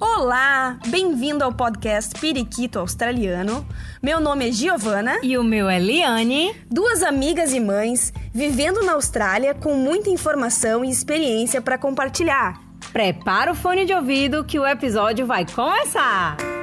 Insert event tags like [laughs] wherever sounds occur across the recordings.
Olá, bem-vindo ao podcast Periquito Australiano. Meu nome é Giovana. E o meu é Liane. Duas amigas e mães vivendo na Austrália com muita informação e experiência para compartilhar. Prepara o fone de ouvido que o episódio vai começar!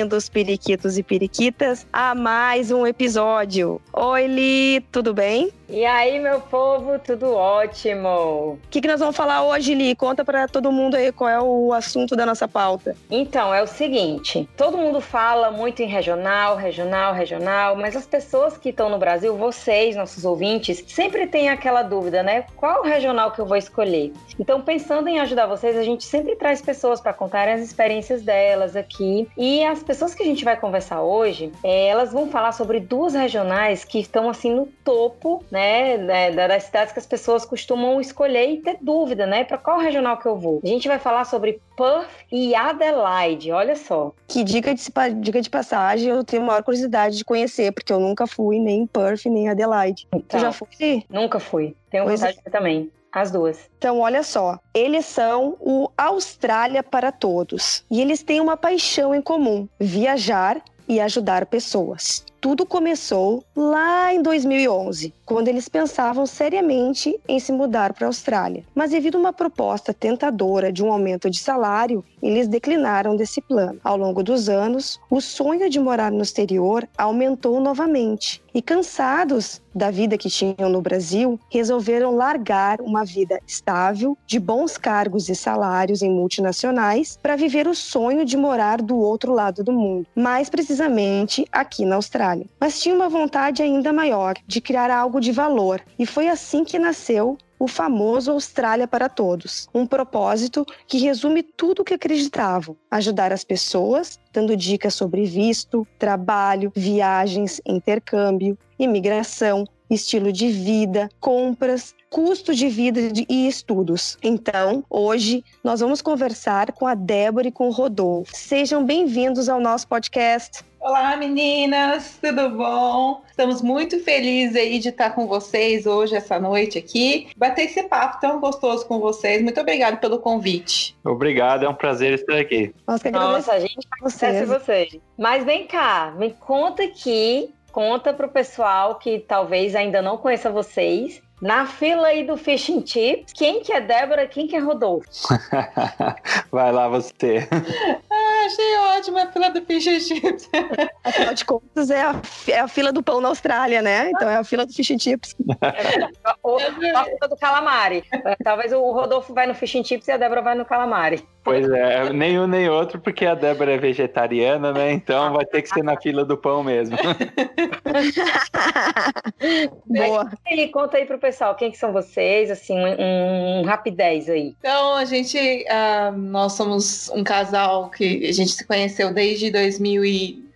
Bem-vindos, periquitos e periquitas, a mais um episódio. Oi, Li, tudo bem? E aí, meu povo, tudo ótimo? O que, que nós vamos falar hoje, Li? Conta para todo mundo aí qual é o assunto da nossa pauta. Então, é o seguinte: todo mundo fala muito em regional, regional, regional, mas as pessoas que estão no Brasil, vocês, nossos ouvintes, sempre têm aquela dúvida, né? Qual regional que eu vou escolher? Então, pensando em ajudar vocês, a gente sempre traz pessoas para contarem as experiências delas aqui. E as pessoas que a gente vai conversar hoje, é, elas vão falar sobre duas regionais que estão assim no topo, né? Né, né das cidades que as pessoas costumam escolher e ter dúvida, né, para qual regional que eu vou. A gente vai falar sobre Perth e Adelaide, olha só. Que dica de, dica de passagem, eu tenho maior curiosidade de conhecer, porque eu nunca fui nem em Perth nem em Adelaide. Então, já foi? Nunca fui. Tenho pois vontade é. também. As duas. Então, olha só. Eles são o Austrália para todos. E eles têm uma paixão em comum: viajar e ajudar pessoas. Tudo começou lá em 2011, quando eles pensavam seriamente em se mudar para a Austrália. Mas devido a uma proposta tentadora de um aumento de salário, eles declinaram desse plano. Ao longo dos anos, o sonho de morar no exterior aumentou novamente. E cansados da vida que tinham no Brasil, resolveram largar uma vida estável, de bons cargos e salários em multinacionais, para viver o sonho de morar do outro lado do mundo, mais precisamente aqui na Austrália. Austrália, mas tinha uma vontade ainda maior de criar algo de valor, e foi assim que nasceu o famoso Austrália para Todos, um propósito que resume tudo o que acreditavam: ajudar as pessoas, dando dicas sobre visto, trabalho, viagens, intercâmbio, imigração, estilo de vida, compras, custo de vida e estudos. Então, hoje nós vamos conversar com a Débora e com o Rodolfo. Sejam bem-vindos ao nosso podcast. Olá, meninas, tudo bom? Estamos muito felizes aí de estar com vocês hoje, essa noite aqui. Bater esse papo tão gostoso com vocês. Muito obrigada pelo convite. Obrigado, é um prazer estar aqui. Nossa, Nossa a gente agradece vocês. Mas vem cá, me conta aqui, conta pro pessoal que talvez ainda não conheça vocês na fila aí do Fish and Chips, quem que é Débora, quem que é Rodolfo? Vai lá você. ah, achei ótimo a fila do Fish and Chips. Afinal de contas, é a, é a fila do pão na Austrália, né? Então é a fila do Fish and Chips. É o, a fila do calamari. Talvez o Rodolfo vai no Fish and Chips e a Débora vai no calamari. Pois é, nenhum nem outro, porque a Débora é vegetariana, né? Então vai ter que ser na fila do pão mesmo. [laughs] Boa. E conta aí pro pessoal, quem que são vocês, assim, um, um rapidez aí. Então, a gente, uh, nós somos um casal que a gente se conheceu desde 2000 e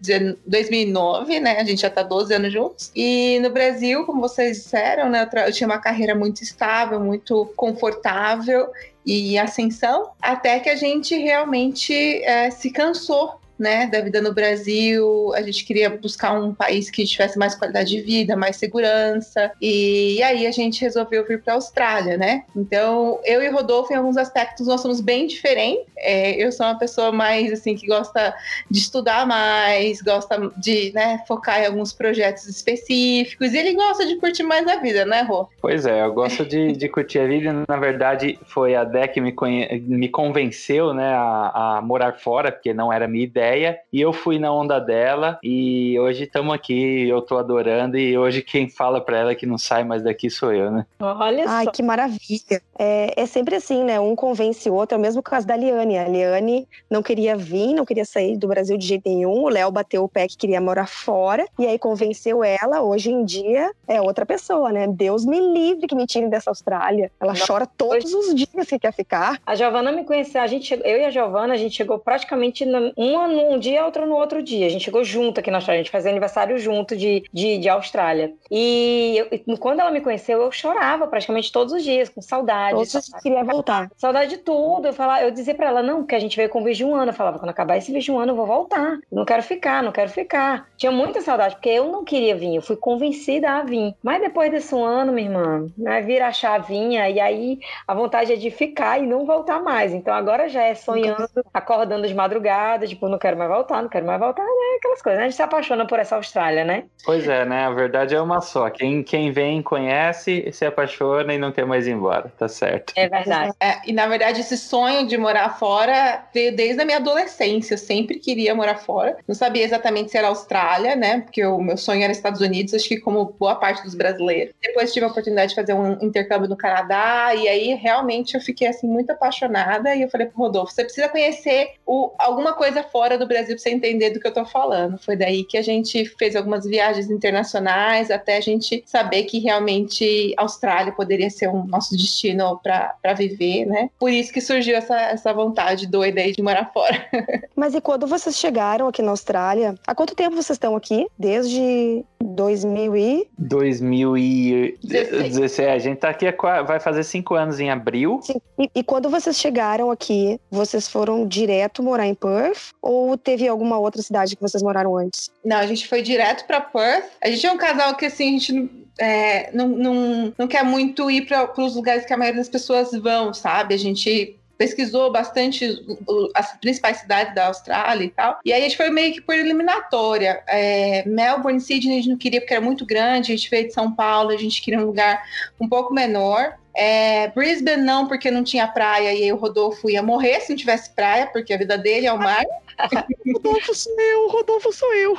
2009, né? A gente já tá 12 anos juntos. E no Brasil, como vocês disseram, né? Eu, eu tinha uma carreira muito estável, muito confortável e ascensão, até que a gente realmente é, se cansou né, da vida no Brasil. A gente queria buscar um país que tivesse mais qualidade de vida, mais segurança. E, e aí a gente resolveu vir para a Austrália, né? Então, eu e Rodolfo, em alguns aspectos, nós somos bem diferentes. É, eu sou uma pessoa mais, assim, que gosta de estudar mais, gosta de, né, focar em alguns projetos específicos. E ele gosta de curtir mais a vida, né, Rô? Pois é, eu gosto de, de curtir a vida. Na verdade, foi a Dé que me, conhe... me convenceu, né, a, a morar fora, porque não era minha ideia ideia e eu fui na onda dela e hoje estamos aqui, eu tô adorando e hoje quem fala para ela que não sai mais daqui sou eu, né? Olha Ai, só. que maravilha. É, é sempre assim, né? Um convence o outro, é o mesmo caso da Liane. A Liane não queria vir, não queria sair do Brasil de jeito nenhum. O Léo bateu o pé que queria morar fora e aí convenceu ela. Hoje em dia é outra pessoa, né? Deus me livre que me tire dessa Austrália. Ela chora todos os dias que quer ficar. A Giovana me conheceu, a gente, eu e a Giovana, a gente chegou praticamente um ano num dia, outra no outro dia. A gente chegou junto aqui na Austrália, a gente fazia aniversário junto de, de, de Austrália. E eu, quando ela me conheceu, eu chorava praticamente todos os dias, com saudade. Todos saudade. queria voltar. Saudade de tudo. Eu, falava, eu dizia pra ela, não, que a gente veio com o vídeo de um ano. Eu falava, quando acabar esse vídeo de um ano, eu vou voltar. Não quero ficar, não quero ficar. Tinha muita saudade, porque eu não queria vir, eu fui convencida a vir. Mas depois desse um ano, minha irmã, né, vira a chavinha, e aí a vontade é de ficar e não voltar mais. Então agora já é sonhando, acordando de madrugada, tipo, não quero mais voltar, não quero mais voltar, né? Aquelas coisas. Né? A gente se apaixona por essa Austrália, né? Pois é, né? A verdade é uma só. Quem, quem vem, conhece, se apaixona e não quer mais ir embora. Tá certo. É verdade. É, e na verdade, esse sonho de morar fora veio desde a minha adolescência. Eu sempre queria morar fora. Não sabia exatamente se era Austrália, né? Porque o meu sonho era Estados Unidos, acho que como boa parte dos brasileiros. Depois tive a oportunidade de fazer um intercâmbio no Canadá, e aí realmente eu fiquei assim muito apaixonada. E eu falei pro Rodolfo: você precisa conhecer o, alguma coisa fora do Brasil pra você entender do que eu tô falando. Foi daí que a gente fez algumas viagens internacionais até a gente saber que realmente a Austrália poderia ser um nosso destino para viver, né? Por isso que surgiu essa, essa vontade doida aí de morar fora. [laughs] Mas e quando vocês chegaram aqui na Austrália, há quanto tempo vocês estão aqui? Desde 2000 e... 2016. A gente tá aqui, vai fazer cinco anos em abril. Sim. E, e quando vocês chegaram aqui, vocês foram direto morar em Perth? Ou teve alguma outra cidade que vocês moraram antes? Não, a gente foi direto para Perth. A gente é um casal que, assim, a gente é, não, não, não quer muito ir para os lugares que a maioria das pessoas vão, sabe? A gente pesquisou bastante as principais cidades da Austrália e tal. E aí a gente foi meio que por eliminatória. É, Melbourne, Sydney a gente não queria porque era muito grande, a gente veio de São Paulo, a gente queria um lugar um pouco menor. É, Brisbane não, porque não tinha praia e aí o Rodolfo ia morrer se não tivesse praia, porque a vida dele é o mar. [laughs] Rodolfo sou eu, Rodolfo sou eu.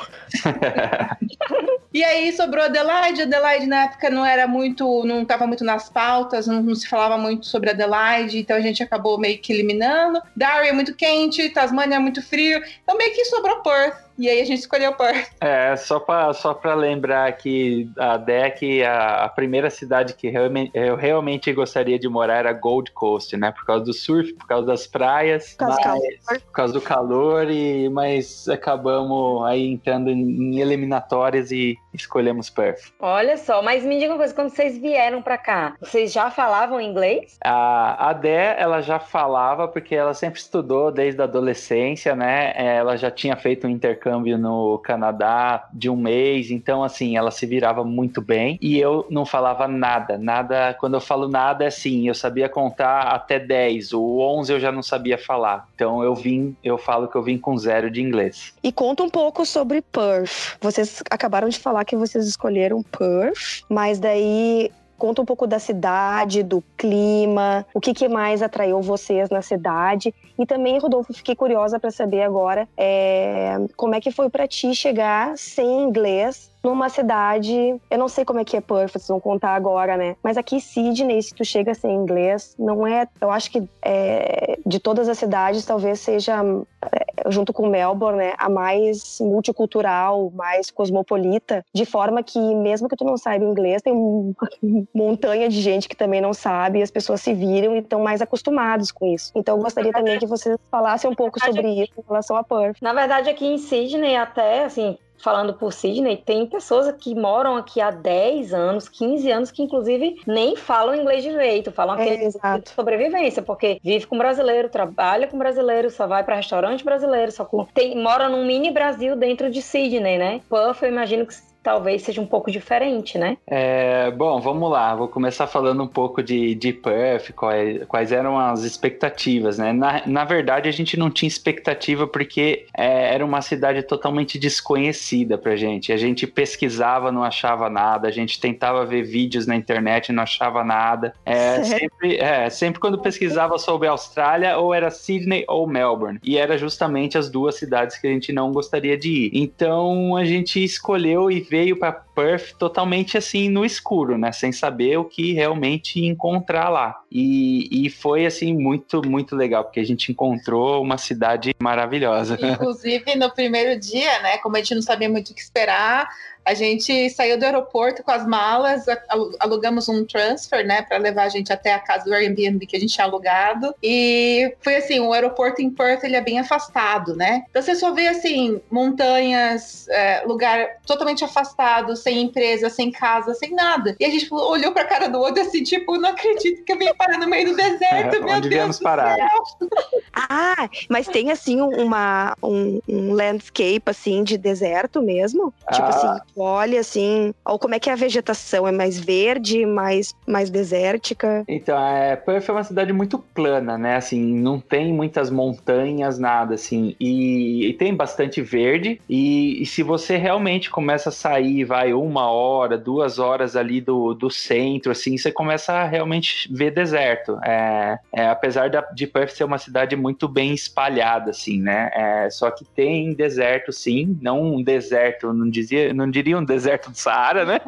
e aí sobrou Adelaide. Adelaide na época não era muito, não estava muito nas pautas, não, não, se falava muito sobre Adelaide, então a gente acabou meio que eliminando. Darwin é muito quente, Tasmania é muito frio, então meio que sobrou Perth. E aí a gente escolheu Perth. É, só para só pra lembrar que a DEC, a, a, primeira cidade que realmente, eu realmente gostaria de morar era Gold Coast, né? Por causa do surf, por causa das praias, por causa, mas, por causa do calor, e, mas acabamos aí entrando em eliminatórias e escolhemos Perth. Olha só, mas me diga uma coisa, quando vocês vieram para cá, vocês já falavam inglês? A, a Dé, ela já falava, porque ela sempre estudou desde a adolescência, né? Ela já tinha feito um intercâmbio intercâmbio no Canadá de um mês, então assim, ela se virava muito bem e eu não falava nada, nada, quando eu falo nada é assim, eu sabia contar até 10, o 11 eu já não sabia falar, então eu vim, eu falo que eu vim com zero de inglês. E conta um pouco sobre Perth, vocês acabaram de falar que vocês escolheram Perth, mas daí Conta um pouco da cidade, do clima, o que, que mais atraiu vocês na cidade. E também, Rodolfo, fiquei curiosa para saber agora é, como é que foi para ti chegar sem inglês numa cidade, eu não sei como é que é Perth, vocês vão contar agora, né? Mas aqui Sydney, se tu chega sem inglês, não é, eu acho que é, de todas as cidades talvez seja é, junto com Melbourne, né, a mais multicultural, mais cosmopolita, de forma que mesmo que tu não saiba inglês, tem uma [laughs] montanha de gente que também não sabe, e as pessoas se viram e estão mais acostumados com isso. Então eu gostaria também que vocês falassem um pouco sobre isso em relação a Perth. Na verdade, aqui em Sydney até, assim, falando por Sidney, tem pessoas que moram aqui há 10 anos, 15 anos, que inclusive nem falam inglês direito, falam aquele é, de sobrevivência, porque vive com brasileiro, trabalha com brasileiro, só vai para restaurante brasileiro, só com... tem, mora num mini Brasil dentro de Sydney, né? Puff, eu imagino que talvez seja um pouco diferente, né? É, bom, vamos lá. Vou começar falando um pouco de, de Perth, quais, quais eram as expectativas, né? Na, na verdade, a gente não tinha expectativa porque é, era uma cidade totalmente desconhecida pra gente. A gente pesquisava, não achava nada. A gente tentava ver vídeos na internet, não achava nada. É, sempre, é, sempre quando pesquisava sobre a Austrália, ou era Sydney ou Melbourne. E era justamente as duas cidades que a gente não gostaria de ir. Então, a gente escolheu e veio para Perth totalmente assim no escuro, né? Sem saber o que realmente encontrar lá. E, e foi assim muito, muito legal, porque a gente encontrou uma cidade maravilhosa. Inclusive, no primeiro dia, né? Como a gente não sabia muito o que esperar, A gente saiu do aeroporto com as malas, alugamos um transfer, né, para levar a gente até a casa do Airbnb que a gente tinha alugado. E foi assim, o aeroporto em Perth ele é bem afastado, né? Então você só vê assim montanhas, é, lugar totalmente afastado, sem empresa, sem casa, sem nada. E a gente olhou para a cara do outro assim, tipo, não acredito que eu vim parar no meio do deserto, é, [laughs] meu onde Deus. parar. ah, mas tem assim uma um, um, landscape assim de deserto mesmo? Tipo ah. Tipo assim, olha assim, ou como é que é a vegetação? É mais verde, mais, mais desértica? Então, é, Perth é uma cidade muito plana, né? Assim, não tem muitas montanhas, nada assim. E, e tem bastante verde. E, e, se você realmente começa a sair, vai uma hora, duas horas ali do, do centro, assim, você começa a realmente ver deserto. É, é apesar da, de Perth ser uma cidade muito bem espalhada, assim, né? É, só que tem deserto, sim, não um deserto, não dizia, não diria um deserto do Saara, né?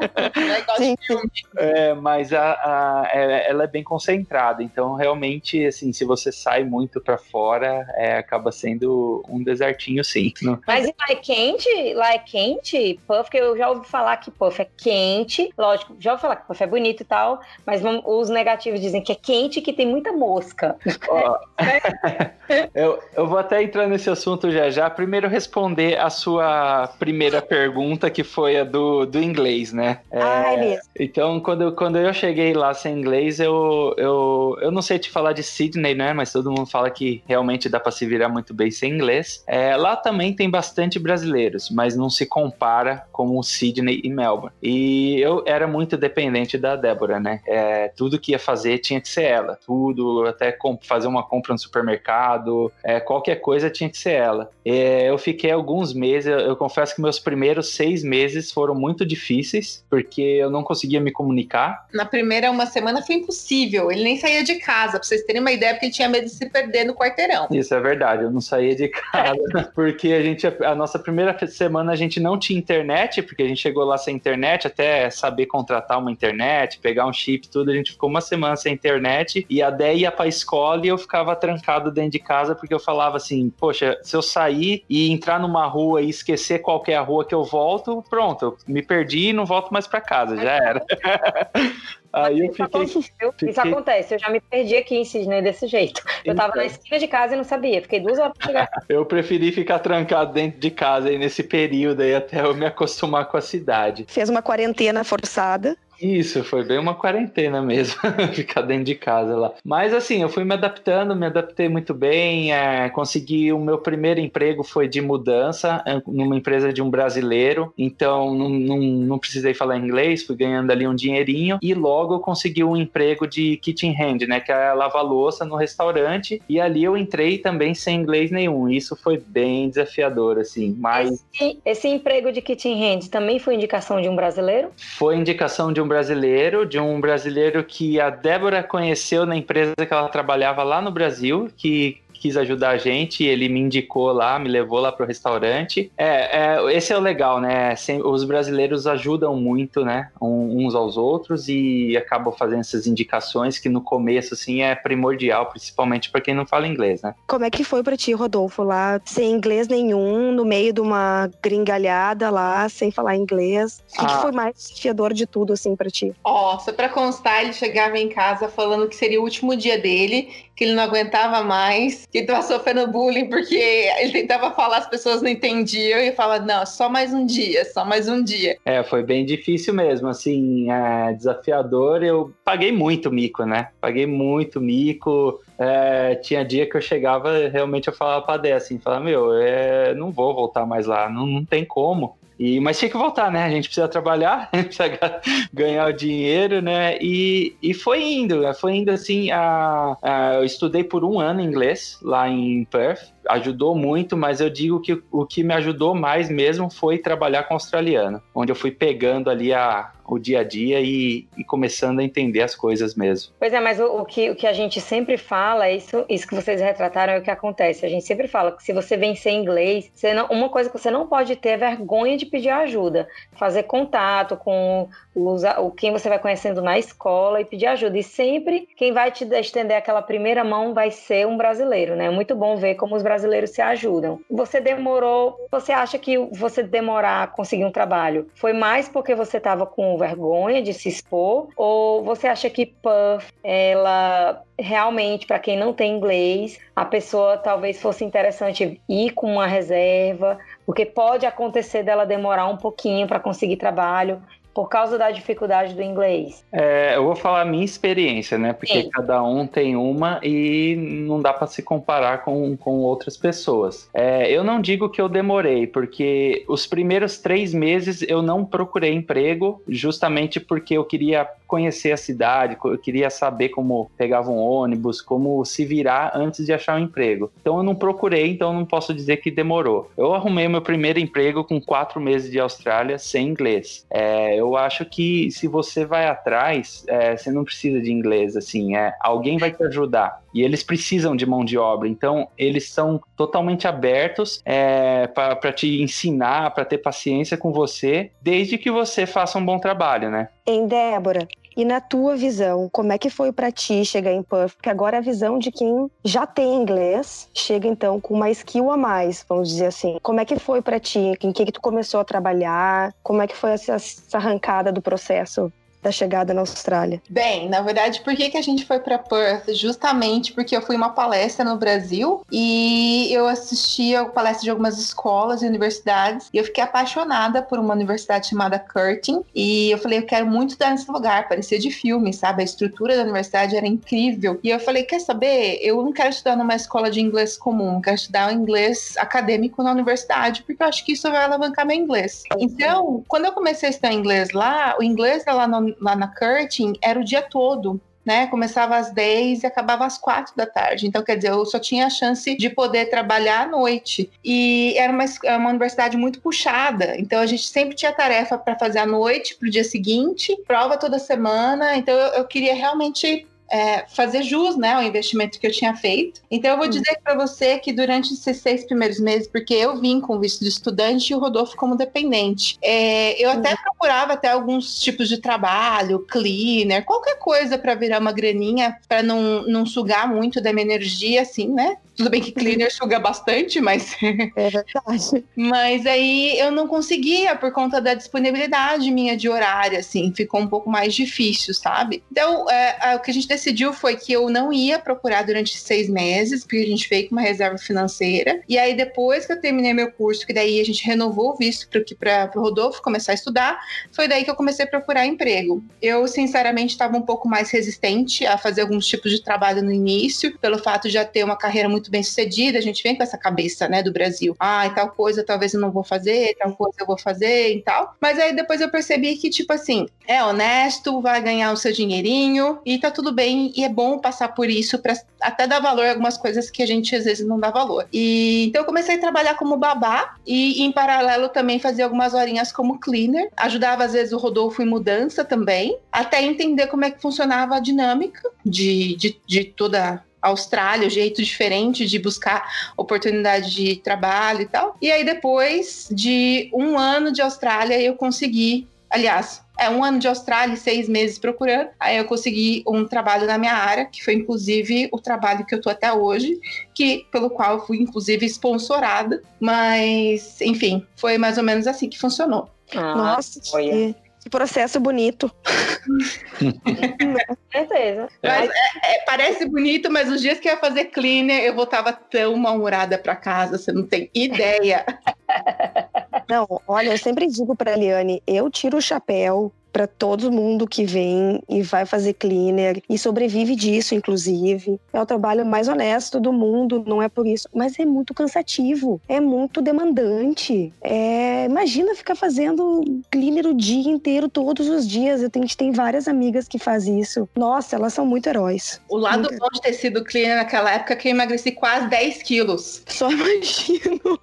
é, mas a, a, é, ela é bem concentrada, então realmente, assim, se você sai muito para fora, é, acaba sendo um desertinho, sim. Mas lá é quente? Lá é quente? Puff, que eu já ouvi falar que Puff é quente, lógico, já ouvi falar que Puff é bonito e tal, mas os negativos dizem que é quente e que tem muita mosca. Oh. [laughs] eu, eu vou até entrar nesse assunto já já. Primeiro responder a sua primeira pergunta, que foi a do, do inglês, né? É, ah, é mesmo. Então, quando eu, quando eu cheguei lá sem inglês, eu, eu, eu não sei te falar de Sydney, né? Mas todo mundo fala que realmente dá para se virar muito bem sem inglês. É, lá também tem bastante brasileiros, mas não se compara com o Sydney e Melbourne. E eu era muito dependente da Débora, né? É, tudo que ia fazer tinha que ser ela. Tudo, até fazer uma compra no supermercado, é, qualquer coisa tinha que ser ela. É, eu fiquei alguns meses, eu, eu confesso que meus primeiros seis meses foram muito difíceis, porque eu não conseguia me comunicar. Na primeira uma semana foi impossível, ele nem saía de casa, pra vocês terem uma ideia, porque ele tinha medo de se perder no quarteirão. Isso é verdade, eu não saía de casa, [laughs] porque a gente, a nossa primeira semana a gente não tinha internet, porque a gente chegou lá sem internet, até saber contratar uma internet, pegar um chip, tudo, a gente ficou uma semana sem internet, e a Dé ia pra escola e eu ficava trancado dentro de casa, porque eu falava assim, poxa, se eu sair e entrar numa rua e esquecer qual é a rua que eu volto, pronto, eu me perdi e não volto mais para casa, já era. [laughs] Aí eu fiquei, fiquei, Isso acontece, eu já me perdi aqui em Sydney desse jeito. Eu tava na então. esquina de casa e não sabia, fiquei duas horas pra chegar. [laughs] eu preferi ficar trancado dentro de casa aí nesse período aí até eu me acostumar com a cidade. Fez uma quarentena forçada. Isso, foi bem uma quarentena mesmo, [laughs] ficar dentro de casa lá. Mas assim, eu fui me adaptando, me adaptei muito bem, é, consegui o meu primeiro emprego foi de mudança é, numa empresa de um brasileiro, então não, não, não precisei falar inglês, fui ganhando ali um dinheirinho e logo eu consegui um emprego de kitchen hand, né, que é lavar louça no restaurante e ali eu entrei também sem inglês nenhum. Isso foi bem desafiador, assim, mas... Esse, esse emprego de kitchen hand também foi indicação de um brasileiro? Foi indicação de um um brasileiro, de um brasileiro que a Débora conheceu na empresa que ela trabalhava lá no Brasil, que quis ajudar a gente, ele me indicou lá, me levou lá pro restaurante. É, é esse é o legal, né? Os brasileiros ajudam muito, né? Uns aos outros e acabam fazendo essas indicações que no começo, assim, é primordial, principalmente para quem não fala inglês, né? Como é que foi para ti, Rodolfo, lá, sem inglês nenhum, no meio de uma gringalhada lá, sem falar inglês? O ah. que foi mais desafiador de tudo, assim, para ti? Ó, oh, só pra constar, ele chegava em casa falando que seria o último dia dele, que ele não aguentava mais, que estava sofrendo bullying porque ele tentava falar, as pessoas não entendiam e falava, não, só mais um dia, só mais um dia. É, foi bem difícil mesmo, assim, é, desafiador. Eu paguei muito mico, né? Paguei muito mico. É, tinha dia que eu chegava, realmente eu falava pra Dé, assim, falava, meu, é, não vou voltar mais lá, não, não tem como. E, mas tinha que voltar, né? A gente precisa trabalhar, [laughs] precisa ganhar o dinheiro, né? E, e foi indo, foi indo assim. A, a, eu estudei por um ano inglês lá em Perth ajudou muito, mas eu digo que o que me ajudou mais mesmo foi trabalhar com australiano, onde eu fui pegando ali a, o dia a dia e, e começando a entender as coisas mesmo. Pois é, mas o, o, que, o que a gente sempre fala, isso, isso que vocês retrataram é o que acontece. A gente sempre fala que se você vencer inglês, não, uma coisa que você não pode ter é vergonha de pedir ajuda. Fazer contato com os, o, quem você vai conhecendo na escola e pedir ajuda. E sempre quem vai te estender aquela primeira mão vai ser um brasileiro, né? É muito bom ver como os brasileiros se ajudam. Você demorou, você acha que você demorar a conseguir um trabalho foi mais porque você estava com vergonha de se expor? Ou você acha que Puff, ela realmente, para quem não tem inglês, a pessoa talvez fosse interessante ir com uma reserva, porque pode acontecer dela demorar um pouquinho para conseguir trabalho por causa da dificuldade do inglês? É, eu vou falar a minha experiência, né? Porque Sim. cada um tem uma e não dá para se comparar com, com outras pessoas. É, eu não digo que eu demorei, porque os primeiros três meses eu não procurei emprego, justamente porque eu queria conhecer a cidade, eu queria saber como pegava um ônibus, como se virar antes de achar um emprego. Então eu não procurei, então não posso dizer que demorou. Eu arrumei meu primeiro emprego com quatro meses de Austrália sem inglês. É, eu acho que se você vai atrás, é, você não precisa de inglês, assim, é, alguém vai te ajudar. E eles precisam de mão de obra, então eles são totalmente abertos é, para te ensinar, para ter paciência com você, desde que você faça um bom trabalho, né? Em Débora, e na tua visão, como é que foi para ti chegar em Puff? Porque agora a visão de quem já tem inglês chega então com uma skill a mais, vamos dizer assim. Como é que foi para ti? Em que, que tu começou a trabalhar? Como é que foi essa, essa arrancada do processo? Da chegada na Austrália? Bem, na verdade, por que, que a gente foi para Perth? Justamente porque eu fui uma palestra no Brasil e eu assisti a palestra de algumas escolas e universidades e eu fiquei apaixonada por uma universidade chamada Curtin e eu falei, eu quero muito estar nesse lugar, parecia de filme, sabe? A estrutura da universidade era incrível. E eu falei, quer saber? Eu não quero estudar numa escola de inglês comum, quero estudar inglês acadêmico na universidade, porque eu acho que isso vai alavancar meu inglês. Então, quando eu comecei a estudar inglês lá, o inglês lá lá na Curtin era o dia todo. Né, começava às 10 e acabava às 4 da tarde. Então, quer dizer, eu só tinha a chance de poder trabalhar à noite. E era uma, uma universidade muito puxada. Então, a gente sempre tinha tarefa para fazer à noite, para o dia seguinte, prova toda semana. Então, eu, eu queria realmente é, fazer jus né, ao investimento que eu tinha feito. Então, eu vou hum. dizer para você que durante esses seis primeiros meses, porque eu vim com visto de estudante e o Rodolfo como dependente, é, eu até hum. procurava até alguns tipos de trabalho, cleaner, qualquer coisa para virar uma graninha, para não, não sugar muito da minha energia, assim, né? Tudo bem que cleaner [laughs] suga bastante, mas. É verdade. mas aí eu não conseguia por conta da disponibilidade minha de horário, assim, ficou um pouco mais difícil, sabe? Então, é, o que a gente decidiu foi que eu não ia procurar durante seis meses, porque a gente veio com uma reserva financeira. E aí, depois que eu terminei meu curso, que daí a gente renovou o visto para o Rodolfo começar a estudar, foi daí que eu comecei a procurar emprego. Eu, sinceramente, estava um pouco mais resistente a fazer alguns tipos de trabalho no início, pelo fato de já ter uma carreira muito bem sucedida, a gente vem com essa cabeça, né, do Brasil. Ah, tal coisa talvez eu não vou fazer, tal coisa eu vou fazer e tal. Mas aí depois eu percebi que, tipo assim, é honesto, vai ganhar o seu dinheirinho e tá tudo bem. E é bom passar por isso para até dar valor a algumas coisas que a gente às vezes não dá valor. E então eu comecei a trabalhar como babá e em paralelo também fazia algumas horinhas como cleaner. Ajudava às vezes o Rodolfo em mudança também, até entender como é que funcionava a dinâmica de, de, de toda Austrália, o jeito diferente de buscar oportunidade de trabalho e tal. E aí, depois de um ano de Austrália, eu consegui, aliás, é um ano de Austrália e seis meses procurando. Aí eu consegui um trabalho na minha área, que foi inclusive o trabalho que eu tô até hoje, que pelo qual eu fui inclusive sponsorada. Mas, enfim, foi mais ou menos assim que funcionou. Ah, Nossa, que, que processo bonito. [laughs] certeza. Mas é, é, parece bonito, mas os dias que eu ia fazer cleaner, eu voltava tão mal-humorada pra casa, você não tem ideia. [laughs] Não, olha, eu sempre digo pra Liane, eu tiro o chapéu para todo mundo que vem e vai fazer cleaner e sobrevive disso, inclusive. É o trabalho mais honesto do mundo, não é por isso, mas é muito cansativo, é muito demandante. É, imagina ficar fazendo cleaner o dia inteiro, todos os dias. Eu tenho, a gente tem várias amigas que fazem isso. Nossa, elas são muito heróis. O lado muito bom de ter sido cleaner naquela época é que eu emagreci quase 10 quilos. Só [laughs] imagino.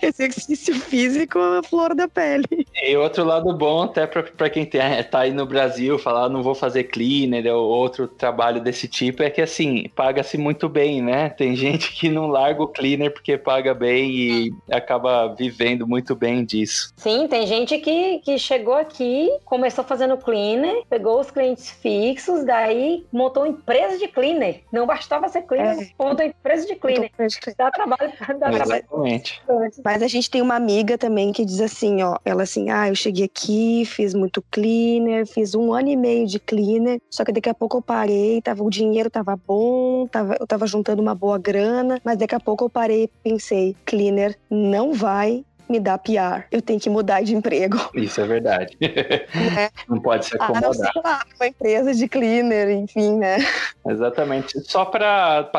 Exercício físico, a flor da pele. E outro lado bom, até para quem tem é, tá aí no Brasil, falar não vou fazer cleaner ou outro trabalho desse tipo, é que assim, paga-se muito bem, né? Tem [laughs] gente que não larga o cleaner porque paga bem e acaba vivendo muito bem disso. Sim, tem gente que, que chegou aqui, começou fazendo cleaner, pegou os clientes fixos, daí montou empresa de cleaner. Não bastava ser cleaner, é. montou empresa de cleaner. Dá trabalho, dá Exatamente. trabalho. Mas a gente tem uma amiga também que diz assim, ó, ela assim, ah, eu cheguei aqui, fiz muito cleaner, fiz um ano e meio de cleaner, só que daqui a pouco eu parei, tava, o dinheiro tava bom, tava, eu tava juntando uma boa grana, mas daqui a pouco eu parei e pensei, cleaner não vai me dá PR. Eu tenho que mudar de emprego. [laughs] Isso é verdade. É. Não pode se acomodar. Ah, não, lá, uma empresa de cleaner, enfim, né? Exatamente. Só para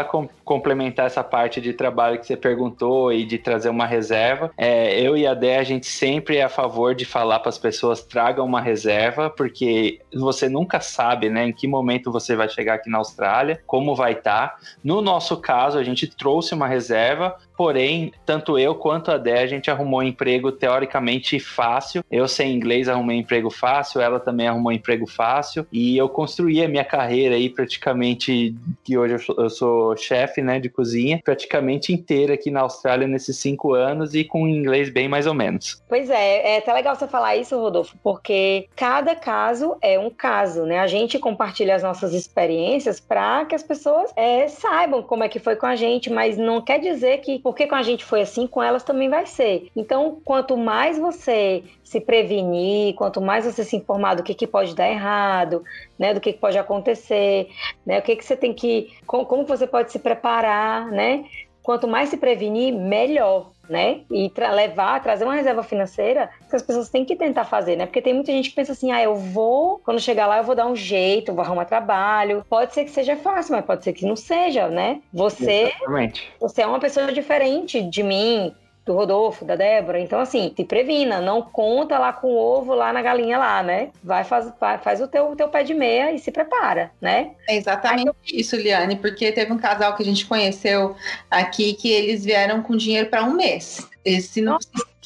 complementar essa parte de trabalho que você perguntou e de trazer uma reserva, é, eu e a Dé, a gente sempre é a favor de falar para as pessoas tragam uma reserva, porque você nunca sabe, né, em que momento você vai chegar aqui na Austrália, como vai estar. Tá. No nosso caso, a gente trouxe uma reserva, porém, tanto eu quanto a Dé, a gente arrumou um emprego teoricamente fácil. Eu sem inglês arrumei um emprego fácil, ela também arrumou um emprego fácil, e eu construí a minha carreira aí praticamente, que hoje eu sou, chefe, né, de cozinha, praticamente inteira aqui na Austrália nesses cinco anos e com inglês bem mais ou menos. Pois é, é até legal você falar isso, Rodolfo, porque cada caso é um caso, né? A gente compartilha as nossas experiências para que as pessoas é, saibam como é que foi com a gente, mas não quer dizer que porque com a gente foi assim, com elas também vai ser. Então, quanto mais você se prevenir, quanto mais você se informar do que, que pode dar errado, né, do que, que pode acontecer, né, o que, que você tem que, como, como você pode se preparar, né? Quanto mais se prevenir, melhor, né? E tra levar, trazer uma reserva financeira que as pessoas têm que tentar fazer, né? Porque tem muita gente que pensa assim, ah, eu vou, quando chegar lá eu vou dar um jeito, vou arrumar trabalho. Pode ser que seja fácil, mas pode ser que não seja, né? Você, Exatamente. você é uma pessoa diferente de mim, do Rodolfo, da Débora. Então, assim, te previna, não conta lá com o ovo lá na galinha lá, né? Vai, faz, faz o teu, teu pé de meia e se prepara, né? É exatamente Aí, isso, Liane, porque teve um casal que a gente conheceu aqui que eles vieram com dinheiro para um mês. Se não,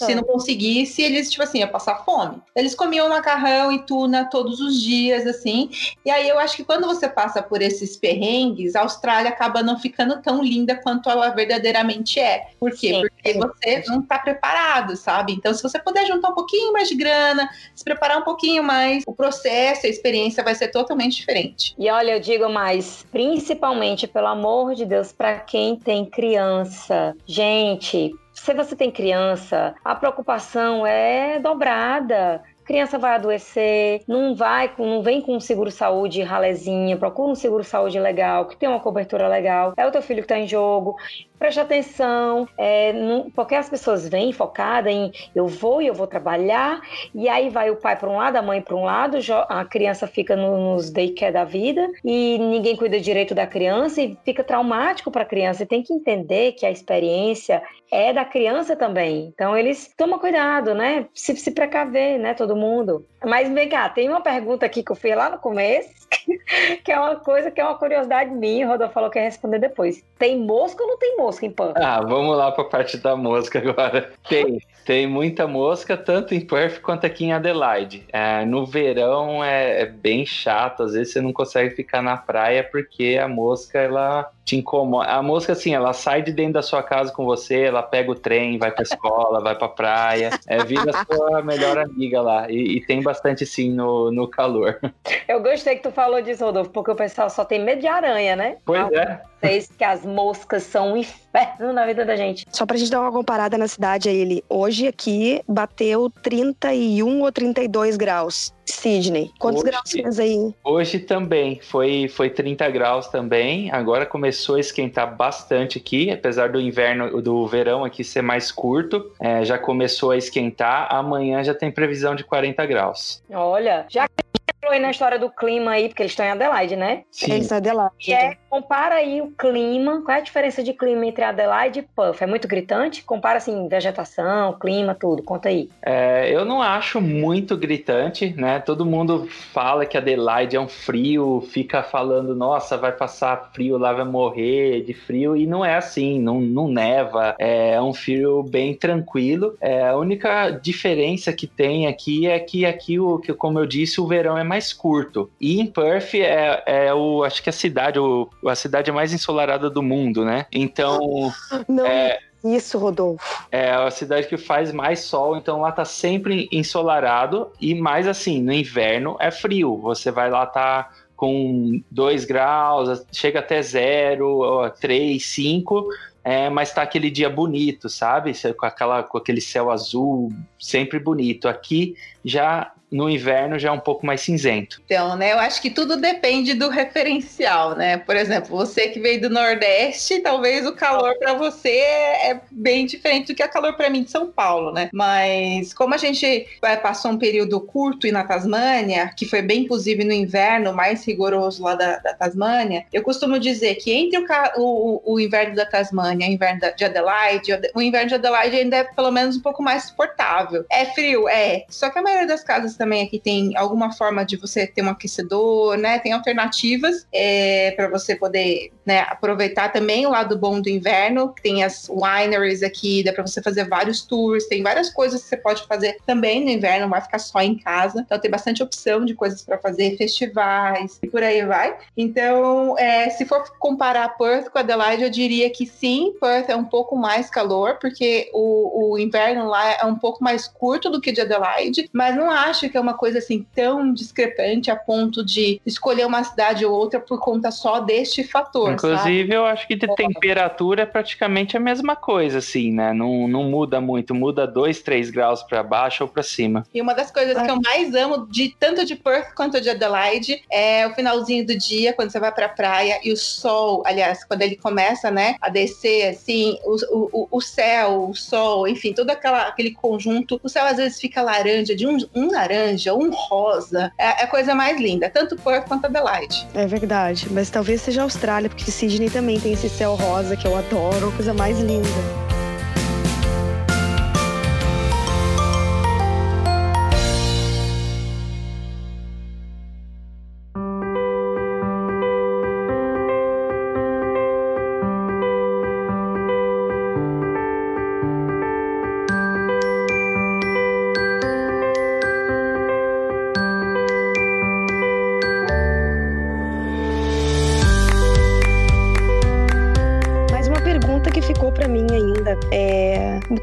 se não conseguisse, eles, tipo assim, ia passar fome. Eles comiam macarrão e tuna todos os dias, assim. E aí eu acho que quando você passa por esses perrengues, a Austrália acaba não ficando tão linda quanto ela verdadeiramente é. Por quê? Sim. Porque você não está preparado, sabe? Então, se você puder juntar um pouquinho mais de grana, se preparar um pouquinho mais, o processo, a experiência vai ser totalmente diferente. E olha, eu digo mais, principalmente, pelo amor de Deus, para quem tem criança. Gente, se você tem criança, a preocupação é dobrada. Criança vai adoecer, não vai, não vem com um seguro saúde ralezinho, procura um seguro saúde legal, que tem uma cobertura legal, é o teu filho que está em jogo preste atenção, é, não, porque as pessoas vêm focadas em eu vou e eu vou trabalhar, e aí vai o pai para um lado, a mãe para um lado, a criança fica no, nos daycare da vida e ninguém cuida direito da criança e fica traumático para a criança. E tem que entender que a experiência é da criança também. Então eles tomam cuidado, né? Se, se precaver, né? Todo mundo. Mas vem cá, tem uma pergunta aqui que eu fiz lá no começo, [laughs] que é uma coisa que é uma curiosidade minha, o Rodolfo falou que ia responder depois. Tem mosca ou não tem mosca em Perth? Ah, vamos lá para a parte da mosca agora. [laughs] Tem, tem muita mosca, tanto em Perth quanto aqui em Adelaide. É, no verão é, é, bem chato, às vezes você não consegue ficar na praia porque a mosca, ela te incomoda. A mosca, assim, ela sai de dentro da sua casa com você, ela pega o trem, vai pra escola, vai pra praia, é, vira a sua melhor amiga lá. E, e, tem bastante, sim, no, no calor. Eu gostei que tu falou disso, Rodolfo, porque o pessoal só tem medo de aranha, né? Pois é. Vocês que as moscas são um inferno na vida da gente. Só pra gente dar uma comparada na cidade aí, ele hoje aqui bateu 31 ou 32 graus. Sydney. Quantos hoje, graus fez aí? Hoje também, foi, foi 30 graus também. Agora começou a esquentar bastante aqui, apesar do inverno, do verão aqui ser mais curto. É, já começou a esquentar. Amanhã já tem previsão de 40 graus. Olha, já falou aí na história do clima aí, porque eles estão em Adelaide, né? Sim. Eles estão em Adelaide. É, compara aí o clima, qual é a diferença de clima entre Adelaide e Puff? É muito gritante? Compara assim, vegetação, clima, tudo, conta aí. É, eu não acho muito gritante, né? Todo mundo fala que Adelaide é um frio, fica falando, nossa, vai passar frio lá, vai morrer de frio, e não é assim, não, não neva, é um frio bem tranquilo. É, a única diferença que tem aqui é que aqui, o, que, como eu disse, o verão é mais curto. E em Perth é, é o, acho que a cidade, o, a cidade mais ensolarada do mundo, né? Então. Não. É, isso, Rodolfo. É a cidade que faz mais sol, então lá tá sempre ensolarado e mais assim, no inverno é frio. Você vai lá tá com 2 graus, chega até 0, 3, 5, é, mas tá aquele dia bonito, sabe? Com, aquela, com aquele céu azul, sempre bonito. Aqui já no inverno já é um pouco mais cinzento. Então, né, eu acho que tudo depende do referencial, né? Por exemplo, você que veio do Nordeste, talvez o calor para você é bem diferente do que é calor para mim de São Paulo, né? Mas como a gente passou um período curto e na Tasmânia, que foi bem inclusive no inverno, mais rigoroso lá da, da Tasmânia, eu costumo dizer que entre o, o, o inverno da Tasmânia e o inverno de Adelaide, o inverno de Adelaide ainda é pelo menos um pouco mais suportável. É frio, é. Só que a maioria das casas também aqui tem alguma forma de você ter um aquecedor, né? Tem alternativas é, para você poder né, aproveitar também o lado bom do inverno. Tem as wineries aqui, dá para você fazer vários tours, tem várias coisas que você pode fazer também no inverno, não vai ficar só em casa. Então tem bastante opção de coisas para fazer, festivais e por aí vai. Então, é, se for comparar Perth com Adelaide, eu diria que sim, Perth é um pouco mais calor, porque o, o inverno lá é um pouco mais curto do que de Adelaide, mas não acho que é uma coisa assim tão discrepante a ponto de escolher uma cidade ou outra por conta só deste fator. Inclusive, sabe? eu acho que de é. temperatura é praticamente a mesma coisa, assim, né? Não, não muda muito, muda 2, 3 graus para baixo ou para cima. E uma das coisas que eu mais amo, de tanto de Perth quanto de Adelaide, é o finalzinho do dia, quando você vai pra praia e o sol, aliás, quando ele começa, né, a descer, assim, o, o, o céu, o sol, enfim, todo aquela, aquele conjunto. O céu às vezes fica laranja, de um, um laranja um rosa. É, é a coisa mais linda, tanto Perth quanto Adelaide. É verdade, mas talvez seja a Austrália, porque Sydney também tem esse céu rosa que eu adoro, coisa mais linda.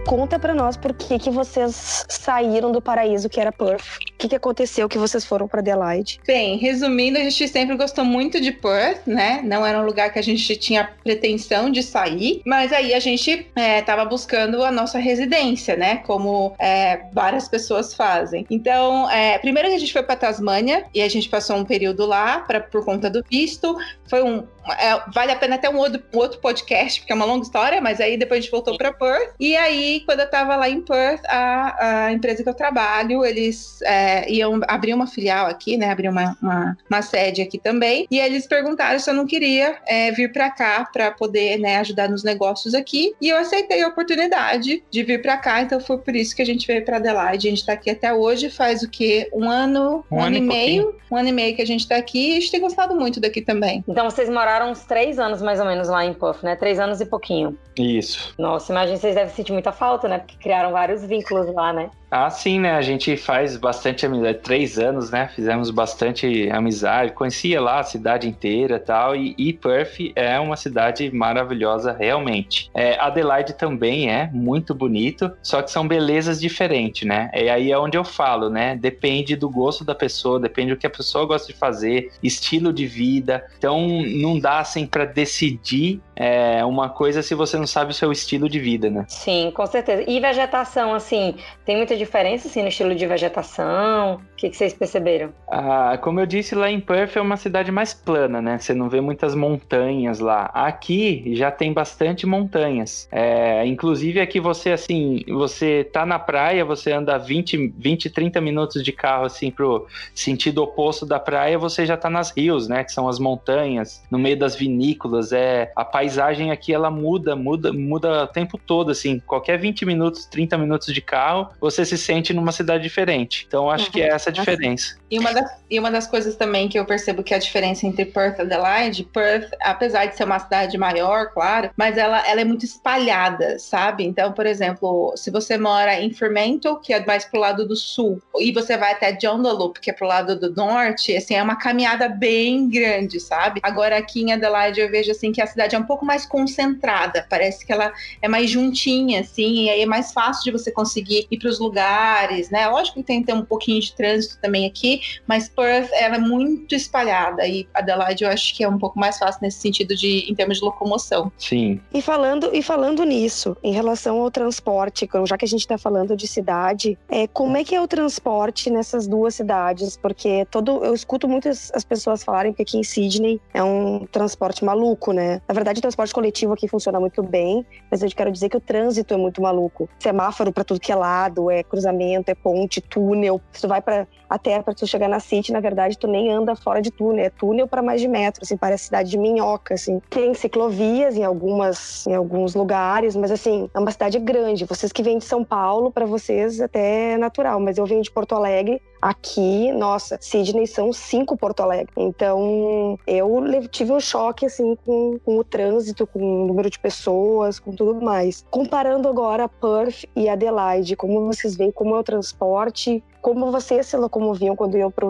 Conta para nós por que, que vocês saíram do paraíso que era Perth. O que, que aconteceu que vocês foram para Adelaide? Bem, resumindo, a gente sempre gostou muito de Perth, né? Não era um lugar que a gente tinha pretensão de sair, mas aí a gente é, buscando a nossa residência, né? Como é, várias pessoas fazem. Então, é, primeiro a gente foi para Tasmânia e a gente passou um período lá pra, por conta do visto. Foi um, é, vale a pena até um outro, um outro podcast, porque é uma longa história, mas aí depois a gente voltou para Perth. E aí, quando eu tava lá em Perth, a, a empresa que eu trabalho, eles é, iam abrir uma filial aqui, né? Abrir uma, uma, uma, sede aqui também. E eles perguntaram se eu não queria é, vir para cá para poder né, ajudar nos negócios aqui. E eu aceitei a oportunidade de vir para cá, então foi por isso que a gente veio para Adelaide. A gente tá aqui até hoje, faz o quê? Um ano, um, um ano, ano e meio. Um ano e meio que a gente tá aqui e a gente tem gostado muito daqui também. Então vocês moraram moraram uns três anos mais ou menos lá em Puff, né? Três anos e pouquinho. Isso. Nossa, imagina vocês devem sentir muita falta, né? Porque criaram vários vínculos lá, né? Ah, sim, né? A gente faz bastante amizade. Três anos, né? Fizemos bastante amizade. Conhecia lá a cidade inteira tal, e tal. E Perth é uma cidade maravilhosa, realmente. É, Adelaide também é muito bonito, só que são belezas diferentes, né? E aí é onde eu falo, né? Depende do gosto da pessoa, depende do que a pessoa gosta de fazer, estilo de vida. Então, não assim para decidir é, uma coisa se você não sabe o seu estilo de vida, né? Sim, com certeza. E vegetação, assim, tem muita diferença assim, no estilo de vegetação? O que, que vocês perceberam? Ah, como eu disse, lá em Perth é uma cidade mais plana, né? Você não vê muitas montanhas lá. Aqui já tem bastante montanhas. É, inclusive aqui você, assim, você tá na praia, você anda 20, 20, 30 minutos de carro, assim, pro sentido oposto da praia, você já tá nas rios, né? Que são as montanhas, no meio das vinícolas. É, a paisagem aqui, ela muda, muda, muda o tempo todo, assim. Qualquer 20 minutos, 30 minutos de carro, você se sente numa cidade diferente. Então, acho uhum. que é essa a diferença. E uma, das, e uma das coisas também que eu percebo que é a diferença entre Perth e Adelaide, Perth, apesar de ser uma cidade maior, claro, mas ela, ela é muito espalhada, sabe? Então, por exemplo, se você mora em Fremantle, que é mais pro lado do sul, e você vai até Joondalup, que é pro lado do norte, assim, é uma caminhada bem grande, sabe? Agora aqui em Adelaide eu vejo assim que a cidade é um pouco mais concentrada, parece que ela é mais juntinha, assim, e aí é mais fácil de você conseguir ir para os lugares, né? Lógico que tem, tem um pouquinho de trânsito também aqui, mas Perth ela é muito espalhada e Adelaide eu acho que é um pouco mais fácil nesse sentido de em termos de locomoção. Sim. E falando e falando nisso, em relação ao transporte, já que a gente está falando de cidade, é como é que é o transporte nessas duas cidades? Porque todo eu escuto muitas as pessoas falarem que aqui em Sydney é um transporte maluco, né? Na verdade, o transporte coletivo aqui funciona muito bem, mas eu quero dizer que o trânsito é muito maluco. Semáforo para tudo que é lado, é cruzamento, é ponte, túnel. Tu vai para até para tu chegar na City, na verdade, tu nem anda fora de túnel, é túnel para mais de metro, assim, parece cidade de minhoca, assim. Tem ciclovias em algumas em alguns lugares, mas assim, é uma cidade grande. Vocês que vêm de São Paulo, para vocês até é natural, mas eu venho de Porto Alegre, Aqui, nossa, Sydney são cinco Porto Alegre. Então, eu tive um choque, assim, com, com, o trânsito, com o número de pessoas, com tudo mais. Comparando agora Perth e Adelaide, como vocês veem como é o transporte, como vocês se locomoviam quando iam para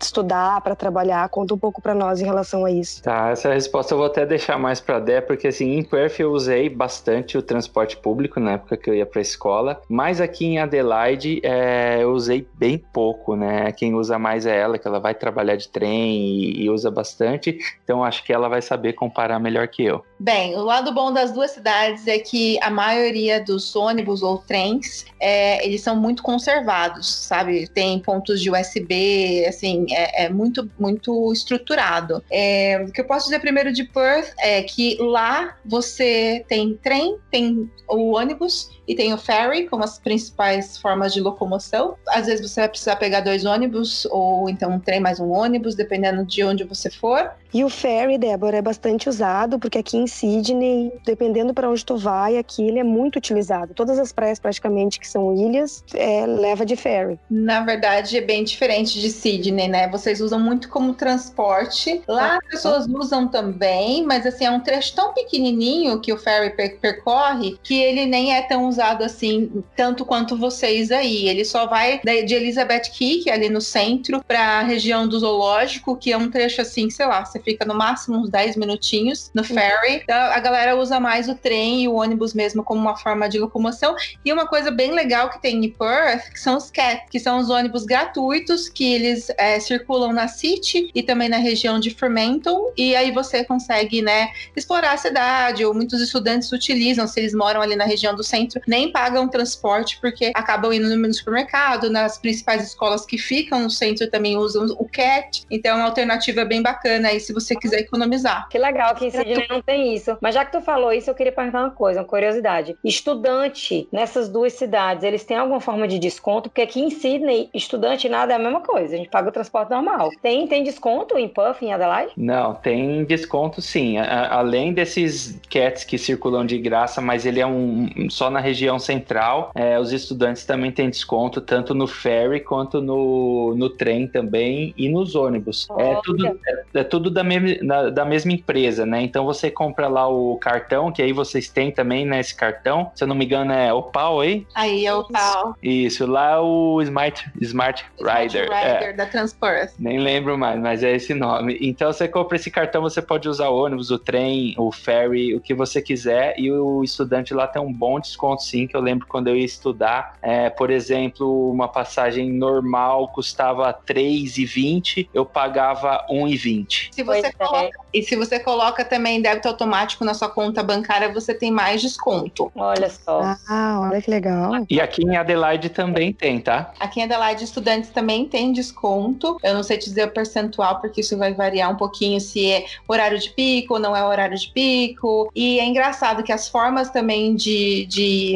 estudar, para trabalhar? Conta um pouco para nós em relação a isso. Tá, essa resposta eu vou até deixar mais para Dé, porque assim, em Perth eu usei bastante o transporte público na época que eu ia para a escola, mas aqui em Adelaide é, eu usei bem pouco, né? Quem usa mais é ela, que ela vai trabalhar de trem e, e usa bastante, então acho que ela vai saber comparar melhor que eu. Bem, o lado bom das duas cidades é que a maioria dos ônibus ou trens, é, eles são muito conservados, sabe? Sabe? Tem pontos de USB, assim, é, é muito, muito estruturado. É, o que eu posso dizer primeiro de Perth é que lá você tem trem, tem o ônibus e tem o ferry como as principais formas de locomoção. Às vezes você vai precisar pegar dois ônibus ou então um trem mais um ônibus, dependendo de onde você for. E o ferry, Débora, é bastante usado porque aqui em Sydney, dependendo para onde tu vai, aqui ele é muito utilizado. Todas as praias praticamente que são ilhas, é, leva de ferry. Na verdade, é bem diferente de Sydney, né? Vocês usam muito como transporte. Lá as pessoas usam também, mas assim é um trecho tão pequenininho que o ferry percorre que ele nem é tão usado assim tanto quanto vocês aí. Ele só vai de Elizabeth Key, que é ali no centro, para a região do zoológico, que é um trecho assim, sei lá, você fica no máximo uns 10 minutinhos no ferry. Então, a galera usa mais o trem e o ônibus mesmo como uma forma de locomoção. E uma coisa bem legal que tem em Perth, que são os CAT, que são os ônibus gratuitos que eles é, circulam na City e também na região de Fremantle. E aí você consegue, né, explorar a cidade. Ou muitos estudantes utilizam, se eles moram ali na região do centro, nem pagam transporte porque acabam indo no supermercado, nas principais escolas que ficam no centro também usam o CAT. Então, é uma alternativa bem bacana aí se você quiser economizar. Que legal que em Sydney não tem isso. Mas já que tu falou isso, eu queria perguntar uma coisa, uma curiosidade. Estudante nessas duas cidades, eles têm alguma forma de desconto? Porque aqui em Sydney, estudante nada é a mesma coisa. A gente paga o transporte normal. Tem, tem desconto em Puff, em Adelaide? Não, tem desconto sim. A, além desses cats que circulam de graça, mas ele é um só na região central, é, os estudantes também têm desconto tanto no ferry quanto no, no trem também e nos ônibus. É tudo, é, é tudo da, mesma, da mesma empresa, né? Então você compra lá o cartão, que aí vocês têm também, né? Esse cartão. Se eu não me engano, é Opal aí? Aí é Opal. Isso, lá é o Smart, Smart Rider. Smart Rider é. da Transport. Nem lembro mais, mas é esse nome. Então você compra esse cartão, você pode usar o ônibus, o trem, o ferry, o que você quiser. E o estudante lá tem um bom desconto, sim, que eu lembro quando eu ia estudar. É, por exemplo, uma passagem normal custava R$3,20, eu pagava R$1,20. 2020. Se você Pois é. coloca, E se você coloca também débito automático na sua conta bancária, você tem mais desconto. Olha só. Ah, olha que legal. E aqui em Adelaide também tem, tá? Aqui em Adelaide, estudantes também têm desconto. Eu não sei te dizer o percentual, porque isso vai variar um pouquinho se é horário de pico ou não é horário de pico. E é engraçado que as formas também de, de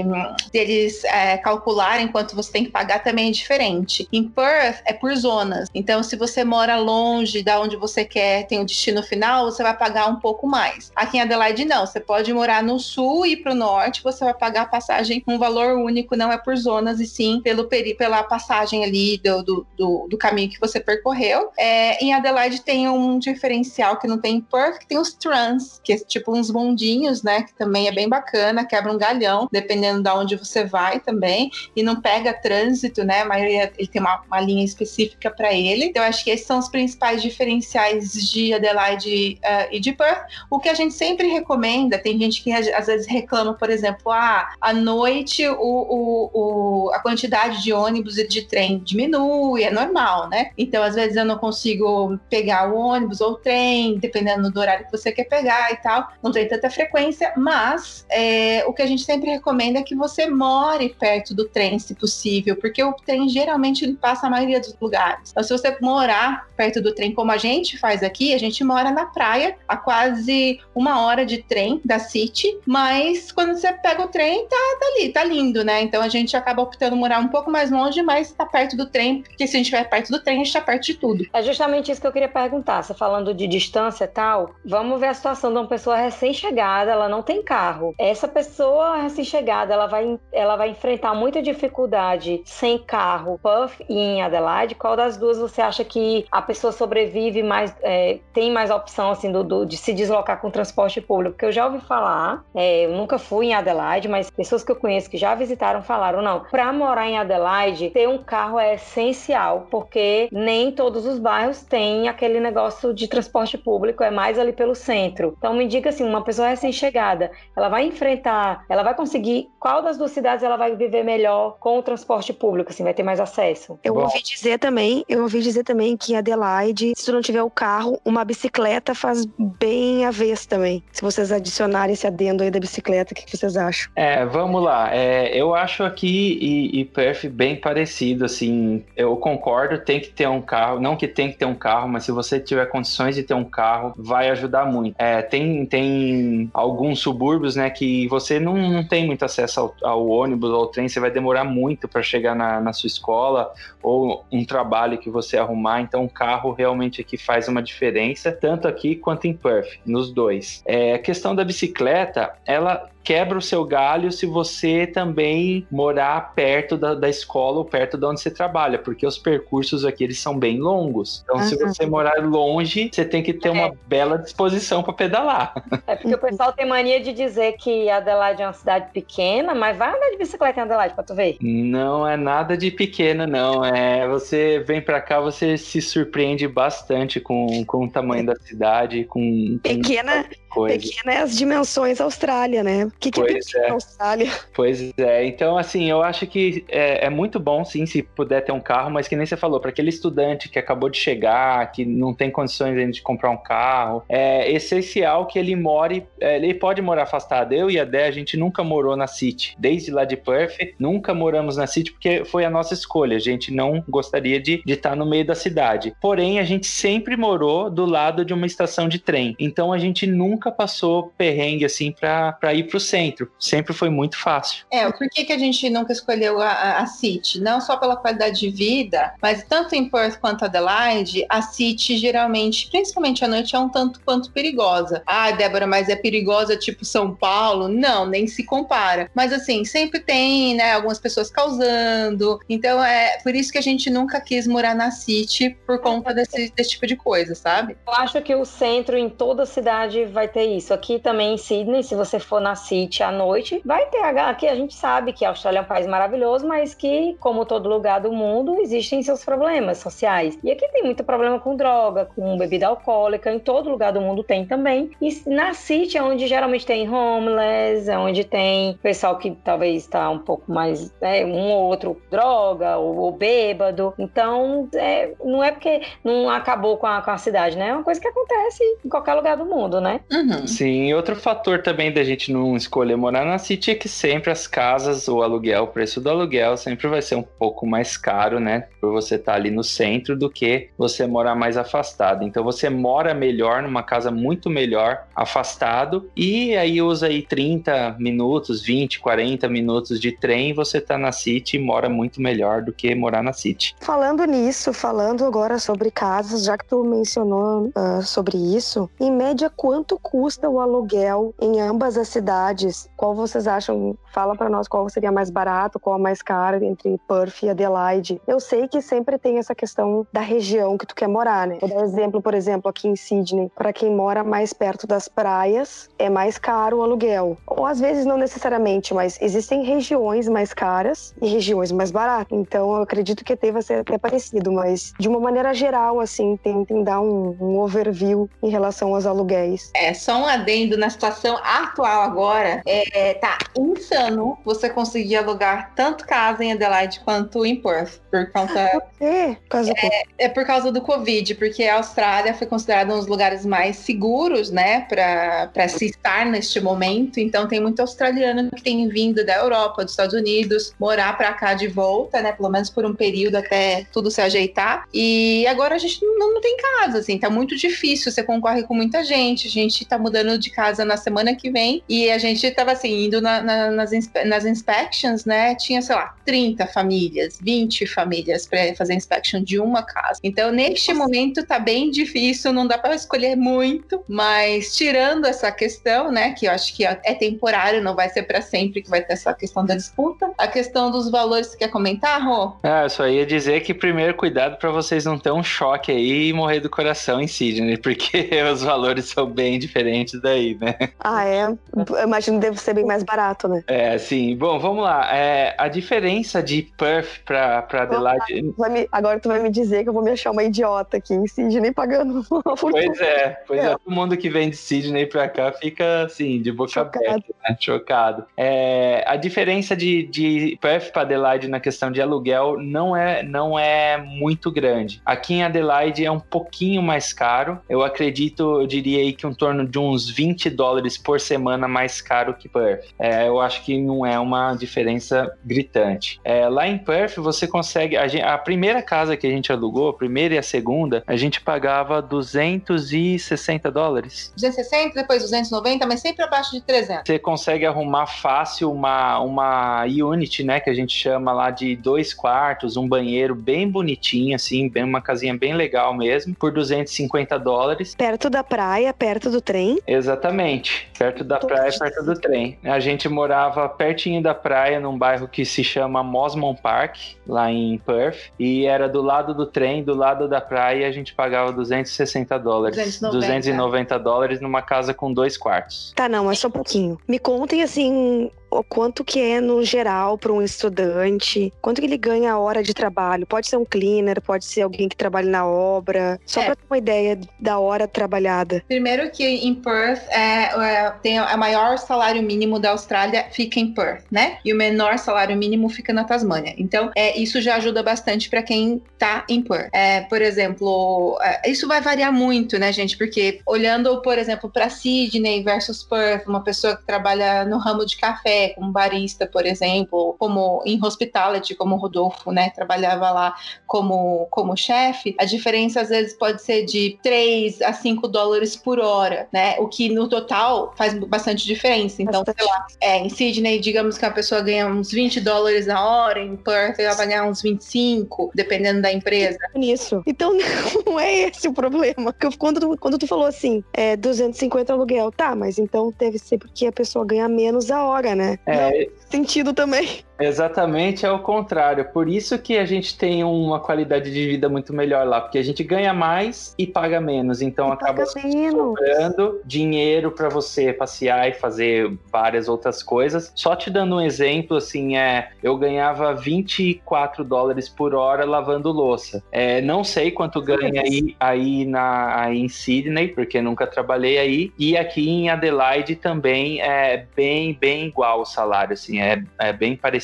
deles é, calcularem quanto você tem que pagar também é diferente. Em Perth é por zonas. Então, se você mora longe da onde você quer, tem o destino final, você vai pagar um pouco mais. Aqui em Adelaide, não. Você pode morar no sul e para o norte, você vai pagar a passagem um valor único, não é por zonas, e sim pelo peri pela passagem ali do, do, do, do caminho que você percorreu. É, em Adelaide tem um diferencial que não tem em Perth, que tem os trans, que é tipo uns bondinhos, né? Que também é bem bacana, quebra um galhão, dependendo de onde você vai também, e não pega trânsito, né? Maioria ele tem uma, uma linha específica para ele. Então, acho que esses são os principais diferenciais de Adelaide uh, e de Perth. O que a gente sempre recomenda, tem gente que às vezes reclama, por exemplo, ah, à noite o, o, o, a quantidade de ônibus e de trem diminui, é normal, né? Então, às vezes eu não consigo pegar o ônibus ou o trem, dependendo do horário que você quer pegar e tal, não tem tanta frequência, mas é, o que a gente sempre recomenda é que você more perto do trem, se possível, porque o trem geralmente passa a maioria dos lugares. Então, se você morar perto do trem, como a gente faz aqui, a gente mora na praia, a quase uma hora de trem da City, mas quando você pega o trem, tá, tá ali, tá lindo, né? Então a gente acaba optando morar um pouco mais longe, mas tá perto do trem, porque se a gente estiver perto do trem, a gente tá perto de tudo. É justamente isso que eu queria perguntar. Você falando de distância e tal, vamos ver a situação de uma pessoa recém-chegada, ela não tem carro. Essa pessoa recém-chegada, ela vai, ela vai enfrentar muita dificuldade sem carro, Puff e em Adelaide. Qual das duas você acha que a pessoa sobrevive mais, é, tem mais opção assim do, do- de se deslocar com transporte público? Porque eu já ouvi falar, é, eu nunca fui em Adelaide, mas pessoas que eu conheço que já visitaram falaram não. Para morar em Adelaide, ter um carro é essencial, porque nem todos os bairros têm aquele negócio de transporte público, é mais ali pelo centro. Então me diga assim, uma pessoa recém-chegada, ela vai enfrentar, ela vai conseguir qual das duas cidades ela vai viver melhor com o transporte público, assim, vai ter mais acesso? Eu Bom. ouvi dizer também, eu ouvi dizer também que em Adelaide, se tu não tiver o carro, uma bicicleta faz bem a vez também. Se vocês adicionarem esse adendo aí da bicicleta, o que que vocês acham? É, vamos lá. É, eu acho aqui e, e Perth bem parecido, assim. Eu concordo, tem que ter um carro. Não que tem que ter um carro, mas se você tiver condições de ter um carro, vai ajudar muito. É, tem, tem alguns subúrbios, né, que você não, não tem muito acesso ao, ao ônibus ou ao trem, você vai demorar muito para chegar na, na sua escola ou um trabalho que você arrumar. Então, o carro realmente aqui faz uma diferença, tanto aqui quanto em Perth, nos dois. É, a questão da bicicleta, ela quebra o seu galho se você também morar perto da, da escola ou perto de onde você trabalha, porque os percursos aqui eles são bem longos. Então, se Aham. você morar longe, você tem que ter uma bela disposição para pedalar. É porque o pessoal tem mania de dizer que Adelaide é uma cidade pequena, mas vai andar de bicicleta em Adelaide pra tu ver. Não é nada de pequeno, não. É você vem para cá, você se surpreende bastante com, com o tamanho da cidade, com, com Pequena, coisa. pequena é as dimensões Austrália, né? O que, que é Pois pequena é. Austrália? [laughs] Pois é, então assim, eu acho que é, é muito bom sim se puder ter um carro, mas que nem você falou, para aquele estudante que acabou de chegar, que não tem condições ainda de comprar um carro, é essencial que ele more, é, ele pode morar afastado. Eu e a Dé, a gente nunca morou na City, desde lá de Perth, nunca moramos na City porque foi a nossa escolha, a gente não gostaria de estar no meio da cidade. Porém, a gente sempre morou do lado de uma estação de trem, então a gente nunca passou perrengue assim para ir pro centro, sempre foi muito fácil. É, por que, que a gente nunca escolheu a, a, a City? Não só pela qualidade de vida, mas tanto em Perth quanto Adelaide, a City geralmente, principalmente à noite, é um tanto quanto perigosa. Ah, Débora, mas é perigosa tipo São Paulo? Não, nem se compara. Mas assim, sempre tem, né, algumas pessoas causando. Então é por isso que a gente nunca quis morar na City por conta desse, desse tipo de coisa, sabe? Eu acho que o centro em toda cidade vai ter isso. Aqui também em Sydney, se você for na City, à noite, vai ter aqui a gente sabe que a Austrália é um país maravilhoso, mas que como todo lugar do mundo existem seus problemas sociais. E aqui tem muito problema com droga, com bebida alcoólica, em todo lugar do mundo tem também. E na City é onde geralmente tem homeless, é onde tem pessoal que talvez está um pouco mais, né, um ou outro droga ou, ou bêbado. Então, é, não é porque não acabou com a, com a cidade, né? É uma coisa que acontece em qualquer lugar do mundo, né? Uhum. Sim, outro fator também da gente não escolher morar na City é que sempre as casas, o aluguel, o preço do aluguel sempre vai ser um pouco mais caro, né? Por você estar tá ali no centro do que você morar mais afastado. Então você mora melhor numa casa muito melhor afastado e aí usa aí 30 minutos, 20, 40 minutos de trem, você tá na City e mora muito melhor do que morar na City. Falando nisso, falando agora sobre casas, já que tu mencionou uh, sobre isso, em média quanto custa o aluguel em ambas as cidades? Qual vocês acham? Fala para nós qual seria mais barato, qual é mais caro entre Perth e Adelaide. Eu sei que sempre tem essa questão da região que tu quer morar, né? Vou dar exemplo, por exemplo, aqui em Sydney, para quem mora mais perto das praias, é mais caro o aluguel. Ou às vezes não necessariamente, mas existem regiões mais caras e regiões mais baratas. Então eu acredito que vai ser até parecido, mas de uma maneira geral, assim, tentem dar um, um overview em relação aos aluguéis. É, só um adendo na situação atual agora, é, tá insano você conseguir alugar tanto casa em Adelaide quanto em Perth, por conta... Por quê? Por causa é, é, por causa do Covid, porque a Austrália foi considerada um dos lugares mais seguros, né, para se estar neste momento, então tem muito australiano que tem vindo da Europa, dos Estados Unidos, morar para cá de volta, né, pelo menos por um período até tudo se ajeitar, e agora a gente não, não tem casa, assim, tá muito difícil, você concorre com muita gente, a gente tá mudando de casa na semana que vem, e a gente tava assim, indo na, na, nas, inspe nas inspections, né? Tinha, sei lá, 30 famílias, 20 famílias para fazer inspection de uma casa. Então, neste Nossa. momento tá bem difícil, não dá para escolher muito, mas tirando essa questão, né, que eu acho que é temporário, não vai ser para sempre que vai ter essa questão da disputa. A questão dos valores, você quer comentar, Rô? Ah, eu só ia dizer que primeiro cuidado para vocês não ter um choque aí e morrer do coração em Sydney, porque [laughs] os valores são bem diferentes daí, né? Ah, é? Eu imagino que deve ser bem mais barato, né? É, sim. Bom, vamos lá. É, a diferença de Perth para Adelaide. Me, agora tu vai me dizer que eu vou me achar uma idiota aqui em Sydney pagando [laughs] uma Pois é, pois é. é. Todo mundo que vem de Sydney para cá fica assim, de boca Chocado. aberta, né? Chocado. É, a diferença de, de Perth para Adelaide na questão de aluguel não é, não é muito grande. Aqui em Adelaide é um pouquinho mais caro. Eu acredito, eu diria aí que um torno de uns 20 dólares por semana mais caro que Perth. É, eu acho que não é uma diferença gritante. É, lá em Perth você consegue. A, gente, a, primeira casa que a gente alugou, a primeira e a segunda, a gente pagava 260 dólares. 260, depois 290, mas sempre abaixo de 300. Você consegue arrumar fácil uma, uma unit, né, que a gente chama lá de dois quartos, um banheiro bem bonitinho, assim, bem, uma casinha bem legal mesmo, por 250 dólares. Perto da praia, perto do trem? Exatamente, perto da praia, perto do trem. A gente morava pertinho da praia, num bairro que se chama Mosman Park, lá em Perth, e era do lado do trem, do lado da praia, e a gente pagava 260 dólares. 290. 290 dólares numa casa com dois quartos. Tá, não, mas só um pouquinho. Me contem, assim, quanto que é no geral para um estudante, quanto que ele ganha a hora de trabalho. Pode ser um cleaner, pode ser alguém que trabalha na obra, só é. para ter uma ideia da hora trabalhada. Primeiro que em Perth é, é, tem a maior salário mínimo da Austrália fica em Perth, né? E o menor salário mínimo fica na Tasmânia. Então, é, isso já ajuda bastante para quem tá em Perth. É, por exemplo, é, isso vai variar muito, né, gente? Porque olhando, por exemplo, para Sydney versus Perth, uma pessoa que trabalha no ramo de café, como barista, por exemplo, como em hospitality, como o Rodolfo, né, trabalhava lá como, como chefe, a diferença às vezes pode ser de 3 a 5 dólares por hora, né, o que no total faz bastante diferença. Então, bastante. sei lá, é, em Sydney, digamos que a pessoa ganha uns 20 dólares na hora, em Perth ela vai ganhar uns 25, dependendo da empresa. Nisso. Então, [laughs] não é esse o problema. Quando tu, quando tu falou assim, é 250 aluguel, tá, mas então deve ser porque a pessoa ganha menos a hora, né? É. Não, sentido também. Exatamente é o contrário. Por isso que a gente tem uma qualidade de vida muito melhor lá, porque a gente ganha mais e paga menos. Então E acaba sobrando dinheiro para você passear e fazer várias outras coisas. Só te dando um exemplo, assim, é eu ganhava 24 dólares por hora lavando louça. É, não sei quanto ganha aí, aí, na, aí em Sydney, porque nunca trabalhei aí. E aqui em Adelaide também é bem, bem igual o salário, assim, é, é bem parecido.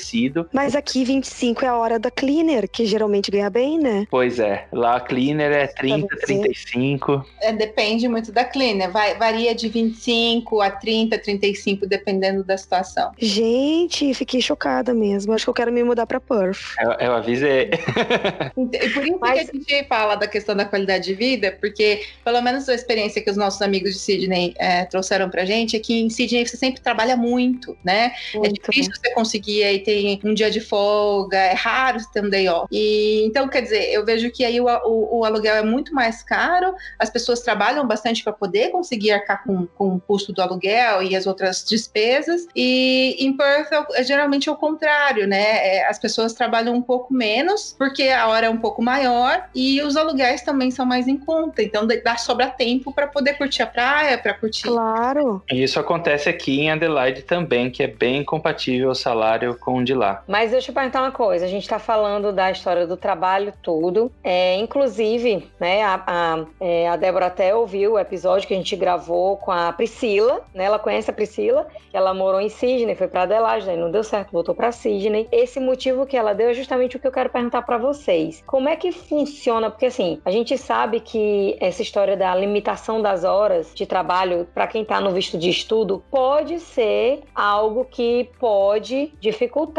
Mas aqui 25 é a hora da cleaner, que geralmente ganha bem, né? Pois é, lá a cleaner é 30, você. 35. É, depende muito da cleaner. Vai, varia de 25 a 30, 35, dependendo da situação. Gente, fiquei chocada mesmo. Acho que eu quero me mudar pra Perth. Eu, eu avisei. E por isso Mas- que a gente fala da questão da qualidade de vida, porque pelo menos a experiência que os nossos amigos de Sydney é, trouxeram pra gente é que em Sydney você sempre trabalha muito, né? É Muito. difícil você conseguir aí ter um dia de folga, é raro ter um day off. E, então, quer dizer, eu vejo que aí o, o- o aluguel é muito mais caro, as pessoas trabalham bastante para poder conseguir arcar com, com o custo do aluguel e as outras despesas. E em Perth é, é geralmente é o contrário, né? É, as pessoas trabalham um pouco menos, porque a hora é um pouco maior e os aluguéis também são mais em conta. Então dá sobra tempo para poder curtir a praia, para curtir Claro. E isso acontece aqui em Adelaide também, que é bem compatível o salário com de lá. Mas deixa eu perguntar uma coisa. A gente tá falando da história do trabalho, tudo. É, inclusive, né, a, a, é, a Débora até ouviu o episódio que a gente gravou com a Priscila, né? Ela conhece a Priscila, ela morou em Sydney, foi pra Adelaide, aí não deu certo, voltou pra Sydney. Esse motivo que ela deu é justamente o que eu quero perguntar pra vocês. Como é que funciona? Porque assim, a gente sabe que essa história da limitação das horas de trabalho pra quem tá no visto de estudo pode ser algo que pode dificultar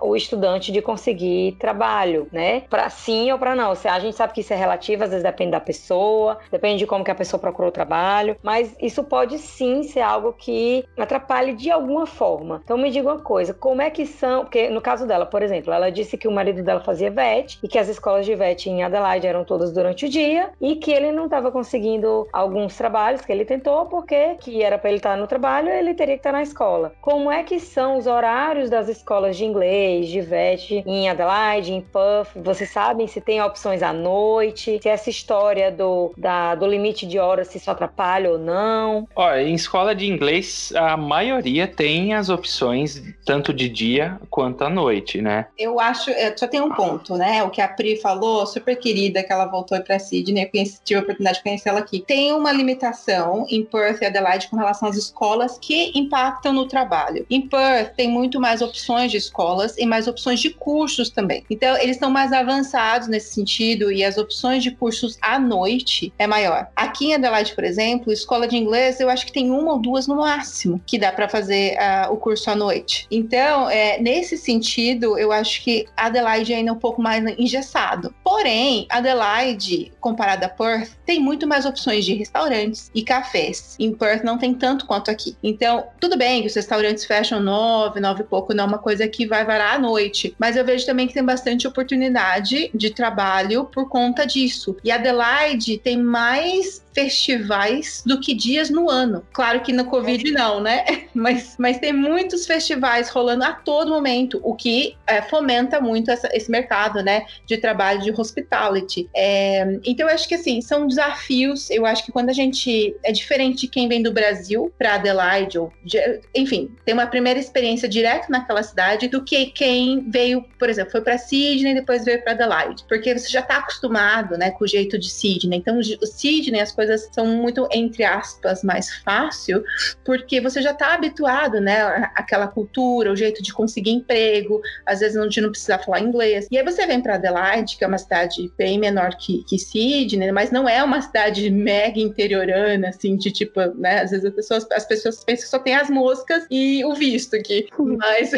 o estudante de conseguir trabalho, né? Para sim ou para não. A gente sabe que isso é relativo, às vezes depende da pessoa, depende de como que a pessoa procurou o trabalho, mas isso pode sim ser algo que atrapalhe de alguma forma. Então me diga uma coisa, como é que são, porque no caso dela, por exemplo, ela disse que o marido dela fazia VET e que as escolas de VET em Adelaide eram todas durante o dia e que ele não estava conseguindo alguns trabalhos que ele tentou porque que era para ele estar no trabalho, ele teria que estar na escola. Como é que são os horários das escolas de inglês, de VET em Adelaide, em Perth? Vocês sabem se tem opções à noite? Se essa história do, da, do limite de horas se isso atrapalha ou não? Ó, em escola de inglês, a maioria tem as opções tanto de dia quanto à noite, né? Eu acho, é, só tem um ponto, né? O que a Pri falou, super querida, que ela voltou para Sydney, eu conheci, tive a oportunidade de conhecê-la aqui. Tem uma limitação em Perth e Adelaide com relação às escolas que impactam no trabalho. Em Perth tem muito mais opções de escolas e mais opções de cursos também. Então, eles estão mais avançados nesse sentido e as opções de cursos à noite é maior. Aqui em Adelaide, por exemplo, escola de inglês, eu acho que tem uma ou duas no máximo que dá para fazer ah, o curso à noite. Então, é, nesse sentido, eu acho que Adelaide ainda é um pouco mais engessado. Porém, Adelaide, comparada a Perth, tem muito mais opções de restaurantes e cafés. Em Perth não tem tanto quanto aqui. Então, tudo bem que os restaurantes fecham nove, nove e pouco, não é uma coisa que vai varar à noite. Mas eu vejo também que tem bastante oportunidade de trabalho por conta disso. E Adelaide tem mais festivais do que dias no ano. Claro que no Covid não, né? [laughs] Mas, mas tem muitos festivais rolando a todo momento, o que é, fomenta muito essa- esse mercado, né? De trabalho de hospitality. É, então, eu acho que assim, são desafios. Eu acho que quando a gente. É diferente de quem vem do Brasil para Adelaide, ou de- enfim, tem uma primeira experiência direto naquela cidade do que quem veio, por exemplo, foi para Sydney e depois veio para Adelaide. Porque você já está acostumado, né, com o jeito de Sydney. Então, o Sydney, as coisas são muito, entre aspas, mais fácil, porque você já está habituado, né, àquela cultura, o jeito de conseguir emprego, às vezes não, de não precisar falar inglês. E aí você vem para Adelaide, que é uma cidade bem menor que, que Sydney, mas não é uma cidade mega interiorana, assim, de tipo, né, às vezes as pessoas, as pessoas pensam que só tem as moscas e o visto aqui. Mas,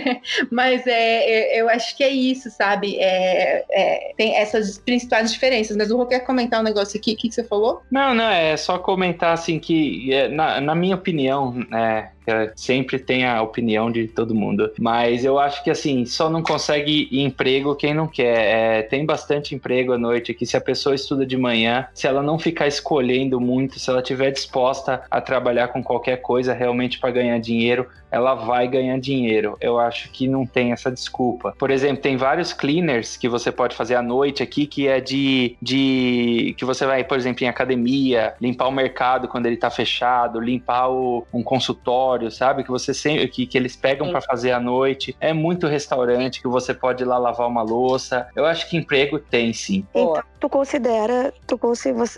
[laughs] mas é, é- eu acho que é isso, sabe? É, é, tem essas principais diferenças. Mas o Rô quer comentar um negócio aqui, o que, que você falou? Não, não, é só comentar assim que, é, na, na minha opinião, é, porque sempre tem a opinião de todo mundo. Mas eu acho que assim, só não consegue emprego quem não quer. É, tem bastante emprego à noite aqui. Se a pessoa estuda de manhã, se ela não ficar escolhendo muito, se ela estiver disposta a trabalhar com qualquer coisa realmente para ganhar dinheiro, ela vai ganhar dinheiro. Eu acho que não tem essa desculpa. Por exemplo, tem vários cleaners que você pode fazer à noite aqui, que é de, de que você vai, por exemplo, em academia, limpar o mercado quando ele tá fechado, limpar o, um consultório, sabe? Que você sempre que, que eles pegam para fazer à noite. É muito restaurante que você pode ir lá lavar uma louça. Eu acho que emprego tem sim. Então, tu considera, tu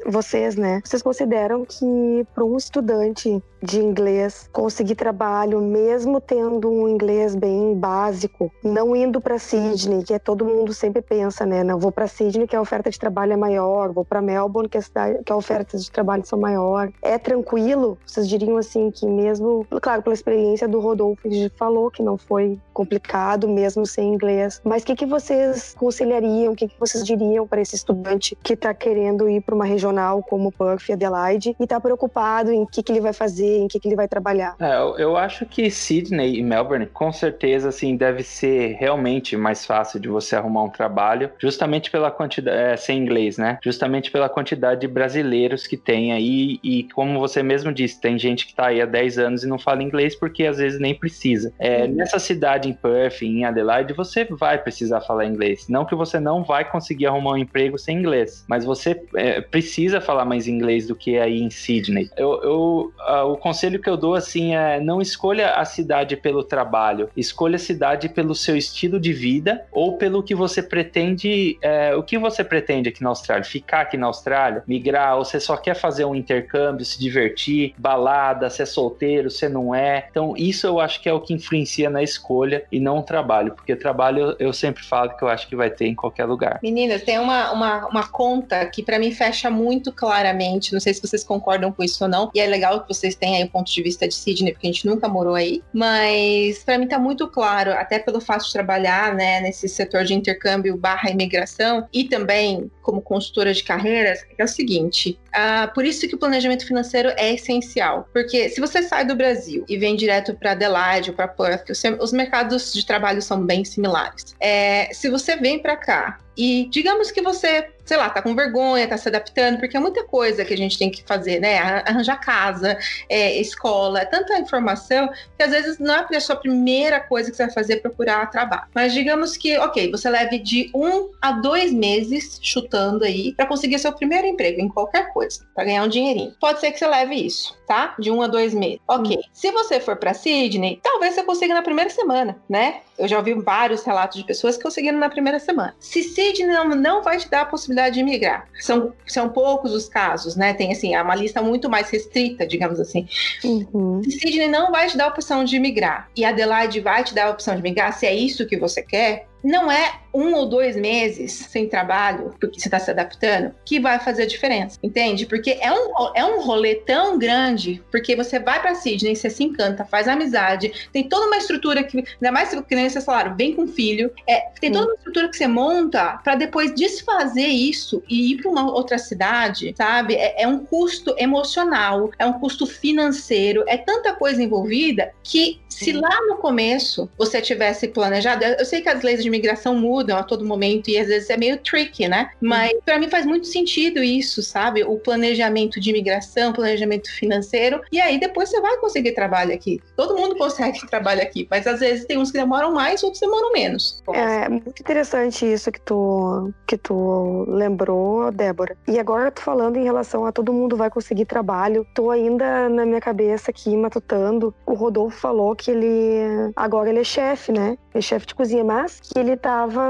vocês, né? Vocês consideram que para um estudante de inglês conseguir trabalho mesmo tendo um inglês bem básico, não indo para Sydney, que é todo mundo sempre pensa, né? Não vou para Sydney que a oferta de trabalho é maior, vou para Melbourne que a cidade, que a oferta de trabalho são maior. É tranquilo? Vocês diriam assim que mesmo, claro, pela experiência do Rodolfo, ele falou que não foi complicado mesmo sem inglês, mas o que que vocês conselhariam, o que que vocês diriam para esse estudante que está querendo ir para uma regional como Perth Adelaide e está preocupado em o que que ele vai fazer fazer, em que, que ele vai trabalhar. É, eu, eu acho que Sydney e Melbourne, com certeza, assim, deve ser realmente mais fácil de você arrumar um trabalho, justamente pela quantidade, é, sem inglês, né? Justamente pela quantidade de brasileiros que tem aí e como você mesmo disse, tem gente que tá aí há 10 anos e não fala inglês porque às vezes nem precisa. É, uhum. Nessa cidade em Perth, em Adelaide, você vai precisar falar inglês. Não que você não vai conseguir arrumar um emprego sem inglês, mas você é, precisa falar mais inglês do que aí em Sydney. Eu, eu, o conselho que eu dou assim é não escolha a cidade pelo trabalho, escolha a cidade pelo seu estilo de vida ou pelo que você pretende, é, o que você pretende aqui na Austrália, ficar aqui na Austrália, migrar, ou você só quer fazer um intercâmbio, se divertir, balada, se é solteiro, se não é. Então isso eu acho que é o que influencia na escolha e não o trabalho, porque trabalho eu sempre falo que eu acho que vai ter em qualquer lugar. Meninas, tem uma, uma, uma conta que para mim fecha muito claramente, não sei se vocês concordam com isso ou não, e é legal que vocês tenham aí o ponto de vista de Sydney, porque a gente nunca morou aí, mas para mim tá muito claro, até pelo fato de trabalhar, né, nesse setor de intercâmbio barra imigração e também como consultora de carreiras, é o seguinte, uh, por isso que o planejamento financeiro é essencial, porque se você sai do Brasil e vem direto para Adelaide ou para Perth, os mercados de trabalho são bem similares. É, se você vem para cá e digamos que você, sei lá, tá com vergonha, tá se adaptando, porque é muita coisa que a gente tem que fazer, né? Arranjar casa, é, escola, é tanta informação que às vezes não é a sua primeira coisa que você vai fazer é procurar trabalho. Mas digamos que, ok, você leve de um a dois meses chutando aí para conseguir seu primeiro emprego em qualquer coisa, para ganhar um dinheirinho. Pode ser que você leve isso, tá? De um a dois meses. Ok. Hum. Se você for para Sydney, talvez você consiga na primeira semana, né? Eu já ouvi vários relatos de pessoas que conseguiram na primeira semana. Se Sydney não, não vai te dar a possibilidade de migrar, são, são poucos os casos, né? Tem assim, é uma lista muito mais restrita, digamos assim. Uhum. Se Sydney não vai te dar a opção de migrar e Adelaide vai te dar a opção de migrar, se é isso que você quer, não é um ou dois meses sem trabalho, porque você está se adaptando, que vai fazer a diferença, entende? Porque é um, é um rolê tão grande, porque você vai para Sydney, você se encanta, faz amizade, tem toda uma estrutura que, ainda mais que nem vocês falaram, vem com filho, é, tem toda uma estrutura que você monta para depois desfazer isso e ir para uma outra cidade, sabe? É, é um custo emocional, é um custo financeiro, é tanta coisa envolvida que se lá no começo você tivesse planejado, eu sei que as leis de imigração mudam a todo momento e às vezes é meio tricky, né? Mas uhum. para mim faz muito sentido isso, sabe? O planejamento de imigração, planejamento financeiro, e aí depois você vai conseguir trabalho aqui. Todo mundo consegue [laughs] trabalho aqui, mas às vezes tem uns que demoram mais, outros demoram menos. É muito interessante isso que tu que tu lembrou, Débora. E agora tu falando em relação a todo mundo vai conseguir trabalho, tô ainda na minha cabeça aqui matutando. O Rodolfo falou que ele agora ele é chefe, né? É chefe de cozinha, mas que ele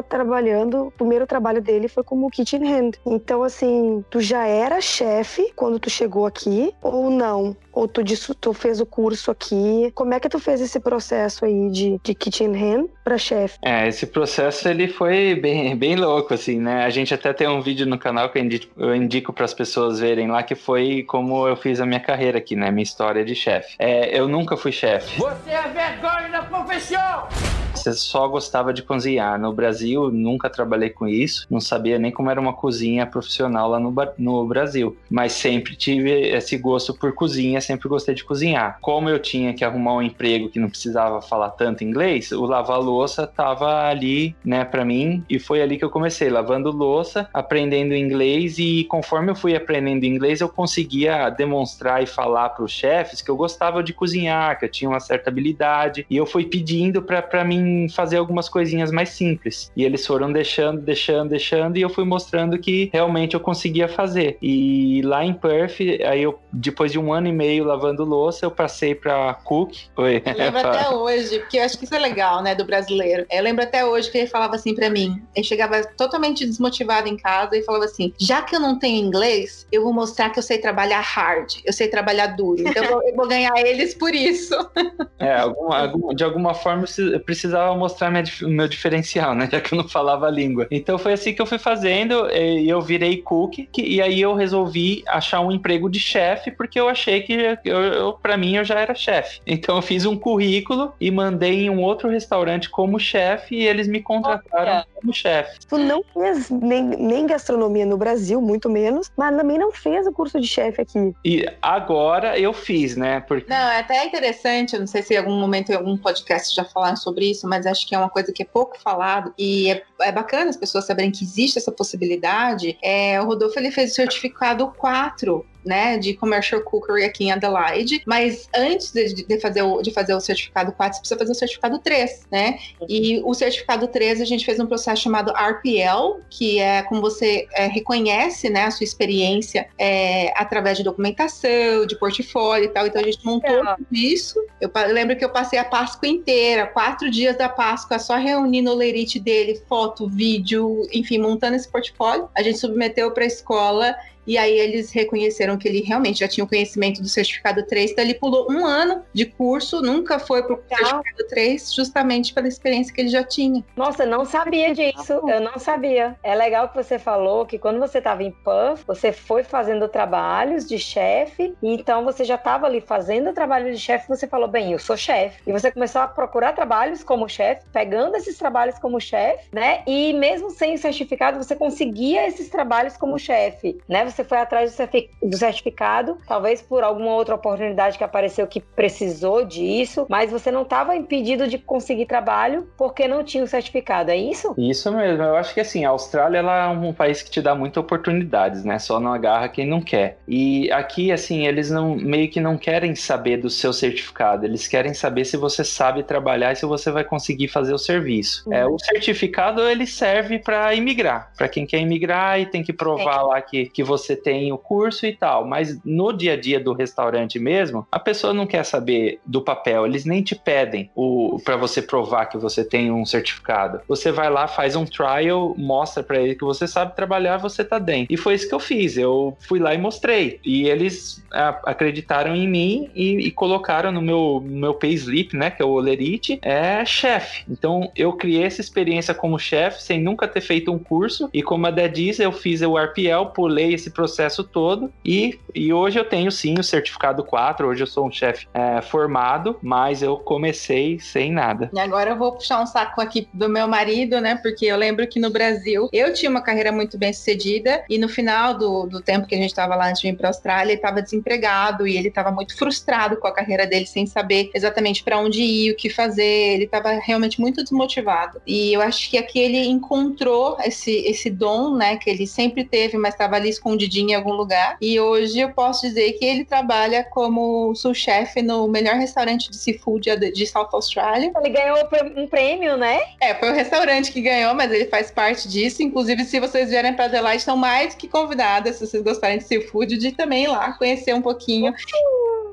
trabalhando, o primeiro trabalho dele foi como kitchen hand. Então, assim, tu já era chefe quando tu chegou aqui ou não? Ou tu, tu fez o curso aqui? Como é que tu fez esse processo aí de, de kitchen hand para chefe? É, esse processo ele foi bem, bem louco, assim, né? A gente até tem um vídeo no canal que eu indico, eu indico para as pessoas verem lá, que foi como eu fiz a minha carreira aqui, né? Minha história de chefe. É, eu nunca fui chefe. Você é vergonha da profissão! Você só gostava de cozinhar. No Brasil, nunca trabalhei com isso, não sabia nem como era uma cozinha profissional lá no, no Brasil, mas sempre tive esse gosto por cozinha, sempre gostei de cozinhar. Como eu tinha que arrumar um emprego que não precisava falar tanto inglês, o lavar louça tava ali, né, para mim, e foi ali que eu comecei, lavando louça, aprendendo inglês e conforme eu fui aprendendo inglês, eu conseguia demonstrar e falar para os chefes que eu gostava de cozinhar, que eu tinha uma certa habilidade, e eu fui pedindo para mim fazer algumas coisinhas mais simples. E eles foram deixando, deixando, deixando, e eu fui mostrando que realmente eu conseguia fazer. E lá em Perth, aí eu, depois de um ano e meio lavando louça, eu passei para cook. Oi. Eu lembro até [laughs] hoje, porque eu acho que isso é legal, né, do brasileiro. Eu lembro até hoje que ele falava assim para mim, ele chegava totalmente desmotivado em casa e falava assim: já que eu não tenho inglês, eu vou mostrar que eu sei trabalhar hard, eu sei trabalhar duro. Então eu vou ganhar eles por isso. [laughs] É, algum, de alguma forma eu precisava mostrar minha, meu diferencial, né? [laughs] Já que eu não falava a língua. Então foi assim que eu fui fazendo, e eu virei cook, e aí eu resolvi achar um emprego de chefe, porque eu achei que eu, eu para mim eu já era chefe. Então eu fiz um currículo e mandei em um outro restaurante como chefe e eles me contrataram Olha. como chefe. Tu não fez nem, nem gastronomia no Brasil, muito menos, mas também não fez o curso de chefe aqui. E agora eu fiz, né? Porque... Não, é até interessante, eu não sei se em algum momento em algum podcast já falaram sobre isso, mas acho que é uma coisa que é pouco falado e é, é bacana as pessoas saberem que existe essa possibilidade. É, o Rodolfo ele fez o certificado 4 né, de commercial cookery aqui em Adelaide, mas antes de, de, fazer, o, de fazer o certificado 4, você precisa fazer o certificado 3, né? E o certificado 3 a gente fez um processo chamado RPL, que é como você é, reconhece, né, a sua experiência é, através de documentação, de portfólio e tal. Então a gente montou é. tudo isso. Eu, eu, lembro que eu passei a Páscoa inteira, quatro dias da Páscoa, só reunindo o lerite dele, foto, vídeo, enfim, montando esse portfólio. A gente submeteu para a escola e aí eles reconheceram que ele realmente já tinha o conhecimento do certificado 3, então ele pulou um ano de curso, nunca foi para o certificado 3, justamente pela experiência que ele já tinha. Nossa, não sabia disso, eu não sabia. É legal que você falou que quando você estava em PUF, você foi fazendo trabalhos de chefe, então você já estava ali fazendo trabalho de chefe, você falou, bem, eu sou chefe. E você começou a procurar trabalhos como chefe, pegando esses trabalhos como chefe, né? E mesmo sem certificado, você conseguia esses trabalhos como chefe, né? Você você foi atrás do certificado, talvez por alguma outra oportunidade que apareceu que precisou disso, mas você não estava impedido de conseguir trabalho porque não tinha o certificado, é isso? Isso mesmo. Eu acho que assim, a Austrália ela é um país que te dá muitas oportunidades, né? Só não agarra quem não quer. E aqui, assim, eles não meio que não querem saber do seu certificado, eles querem saber se você sabe trabalhar e se você vai conseguir fazer o serviço. Uhum. É, o certificado ele serve para imigrar, para quem quer imigrar e tem que provar é. lá que, que você você tem o curso e tal, mas no dia a dia do restaurante mesmo, a pessoa não quer saber do papel, eles nem te pedem o para você provar que você tem um certificado. Você vai lá, faz um trial, mostra para ele que você sabe trabalhar, você tá dentro. E foi isso que eu fiz. Eu fui lá e mostrei. E eles acreditaram em mim e, e, colocaram no meu, meu payslip, né, que é o Olerite, é chefe. Então eu criei essa experiência como chefe sem nunca ter feito um curso. E como a Dé diz, eu fiz o RPL, pulei esse processo todo e, e hoje eu tenho sim o certificado 4, hoje eu sou um chefe é, formado, mas eu comecei sem nada. E agora eu vou puxar um saco aqui do meu marido, né? Porque eu lembro que no Brasil eu tinha uma carreira muito bem sucedida e no final do, do tempo que a gente estava lá antes de ir para a Austrália, ele estava desempregado e ele estava muito frustrado com a carreira dele, sem saber exatamente para onde ir, o que fazer. Ele estava realmente muito desmotivado. E eu acho que aqui ele encontrou esse, esse dom, né? Que ele sempre teve, mas estava ali escondido escondidinho em algum lugar. E hoje eu posso dizer que ele trabalha como sous-chefe no melhor restaurante de seafood de South Australia. Ele ganhou um prêmio, né? É, foi o restaurante que ganhou, mas ele faz parte disso. Inclusive, se vocês vierem para Adelaide, estão mais que convidadas, se vocês gostarem de seafood, de também ir lá conhecer um pouquinho.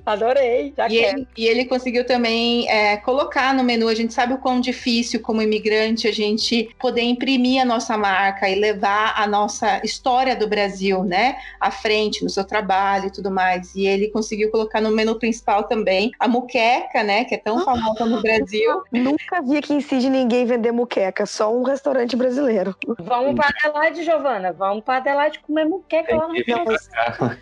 Adorei, já e quero. Ele, e ele conseguiu também é, colocar no menu. A gente sabe o quão difícil, como imigrante, a gente poder imprimir a nossa marca e levar a nossa história do Brasil, né, à frente no seu trabalho e tudo mais. E ele conseguiu colocar no menu principal também a muqueca, né, que é tão famosa no Brasil. Nunca vi aqui em Sydney ninguém vender muqueca, só um restaurante brasileiro. Vamos para Adelaide, Giovana. Vamos para Adelaide comer muqueca lá no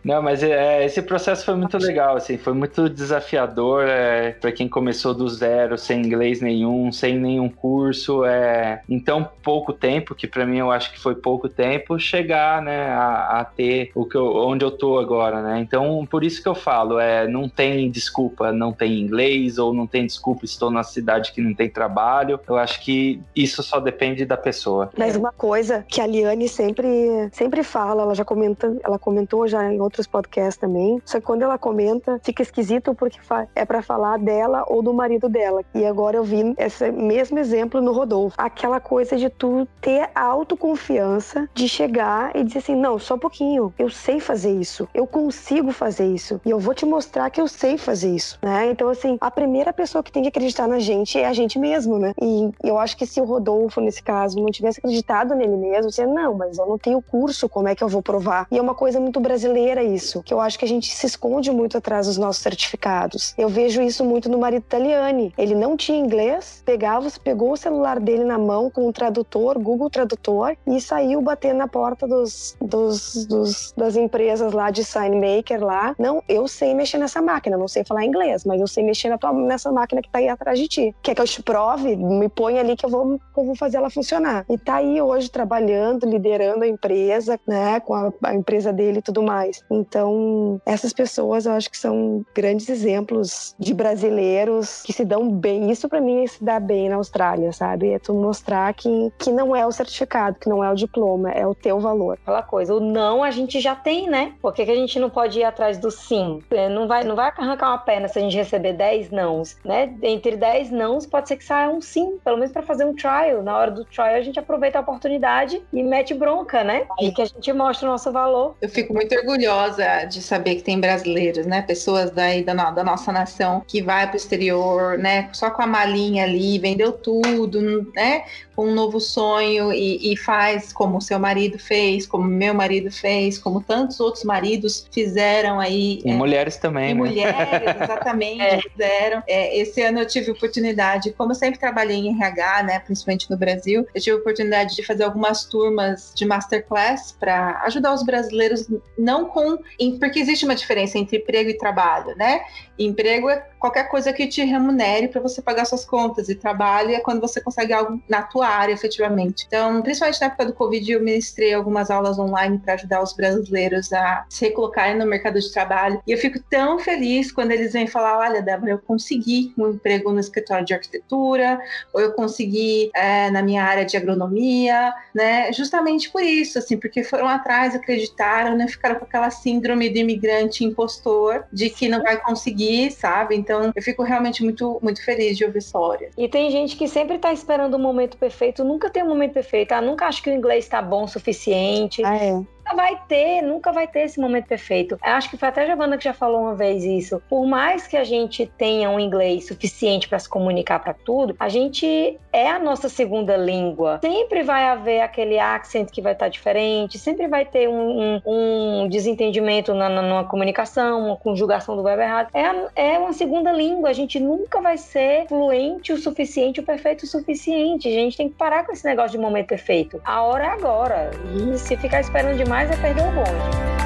Não, mas é, esse processo foi muito legal, assim, foi foi muito desafiador é, para quem começou do zero, sem inglês nenhum, sem nenhum curso, é, em tão pouco tempo, que para mim eu acho que foi pouco tempo, chegar né, a, a ter o que eu, onde eu tô agora, né? Então, por isso que eu falo, é, não tem desculpa, não tem inglês, ou não tem desculpa, estou na cidade que não tem trabalho. Eu acho que isso só depende da pessoa. Mas uma coisa que a Liane sempre, sempre fala, ela já comenta, ela comentou já em outros podcasts também, só que quando ela comenta, fica esquisito porque é para falar dela ou do marido dela. E agora eu vi esse mesmo exemplo no Rodolfo. Aquela coisa de tu ter a autoconfiança de chegar e dizer assim: não, só um pouquinho, eu sei fazer isso, eu consigo fazer isso e eu vou te mostrar que eu sei fazer isso, né? Então, assim, a primeira pessoa que tem que acreditar na gente é a gente mesmo, né? E eu acho que se o Rodolfo, nesse caso, não tivesse acreditado nele mesmo, você, não, mas eu não tenho curso, como é que eu vou provar? E é uma coisa muito brasileira isso, que eu acho que a gente se esconde muito atrás dos nossos certificados. Eu vejo isso muito no marido Taliani. Ele não tinha inglês, pegava, pegou o celular dele na mão com o tradutor, Google Tradutor, e saiu batendo na porta dos, dos, dos das empresas lá de sign maker lá. Não, eu sei mexer nessa máquina, não sei falar inglês, mas eu sei mexer na tua, nessa máquina que tá aí atrás de ti. Quer que eu te prove? Me põe ali que eu vou, eu vou fazer ela funcionar. E tá aí hoje trabalhando, liderando a empresa, né, com a, a empresa dele e tudo mais. Então, essas pessoas eu acho que são grandes exemplos de brasileiros que se dão bem. Isso para mim é se dar bem na Austrália, sabe? É tu mostrar que, que não é o certificado, que não é o diploma, é o teu valor. Aquela coisa, o não a gente já tem, né? Por que, que a gente não pode ir atrás do sim? É, não vai, não vai arrancar uma perna se a gente receber 10 nãos, né? Entre 10 nãos pode ser que saia um sim, pelo menos para fazer um trial. Na hora do trial a gente aproveita a oportunidade e mete bronca, né? E que a gente mostra o nosso valor. Eu fico muito orgulhosa de saber que tem brasileiros, né? Pessoas daí da, da nossa nação que vai para o exterior, né? Só com a malinha ali, vendeu tudo, né? Com um novo sonho e, e faz como seu marido fez, como meu marido fez, como tantos outros maridos fizeram aí. E é, mulheres também, e né? mulheres, [laughs] exatamente, é. fizeram. É, esse ano eu tive oportunidade, como eu sempre trabalhei em RH, né? Principalmente no Brasil, eu tive oportunidade de fazer algumas turmas de masterclass para ajudar os brasileiros, não com. Porque existe uma diferença entre emprego e trabalho, né? Emprego é qualquer coisa que te remunere para você pagar suas contas, e trabalho é quando você consegue algo na tua área, efetivamente. Então, principalmente na época do Covid, eu ministrei algumas aulas online para ajudar os brasileiros a se recolocarem no mercado de trabalho. E eu fico tão feliz quando eles vêm falar: olha, Débora, eu consegui um emprego no escritório de arquitetura, ou eu consegui é, na minha área de agronomia, né? Justamente por isso, assim, porque foram atrás, acreditaram, né? Ficaram com aquela síndrome do imigrante impostor de que não vai conseguir sabe? Então eu fico realmente muito, muito feliz de ouvir história. E tem gente que sempre tá esperando o momento perfeito, nunca tem um momento perfeito. Ah, nunca acho que o inglês tá bom o suficiente. Ah, é nunca vai ter, nunca vai ter esse momento perfeito. Eu acho que foi até a Giovana que já falou uma vez isso. Por mais que a gente tenha um inglês suficiente para se comunicar para tudo, a gente é a nossa segunda língua. Sempre vai haver aquele accent que vai estar tá diferente, sempre vai ter um, um, um desentendimento na, na, numa comunicação, uma conjugação do verbo errado. É, é uma segunda língua. A gente nunca vai ser fluente o suficiente, o perfeito o suficiente. A gente tem que parar com esse negócio de momento perfeito. A hora é agora. E se ficar esperando demais, mais é perder o bonde.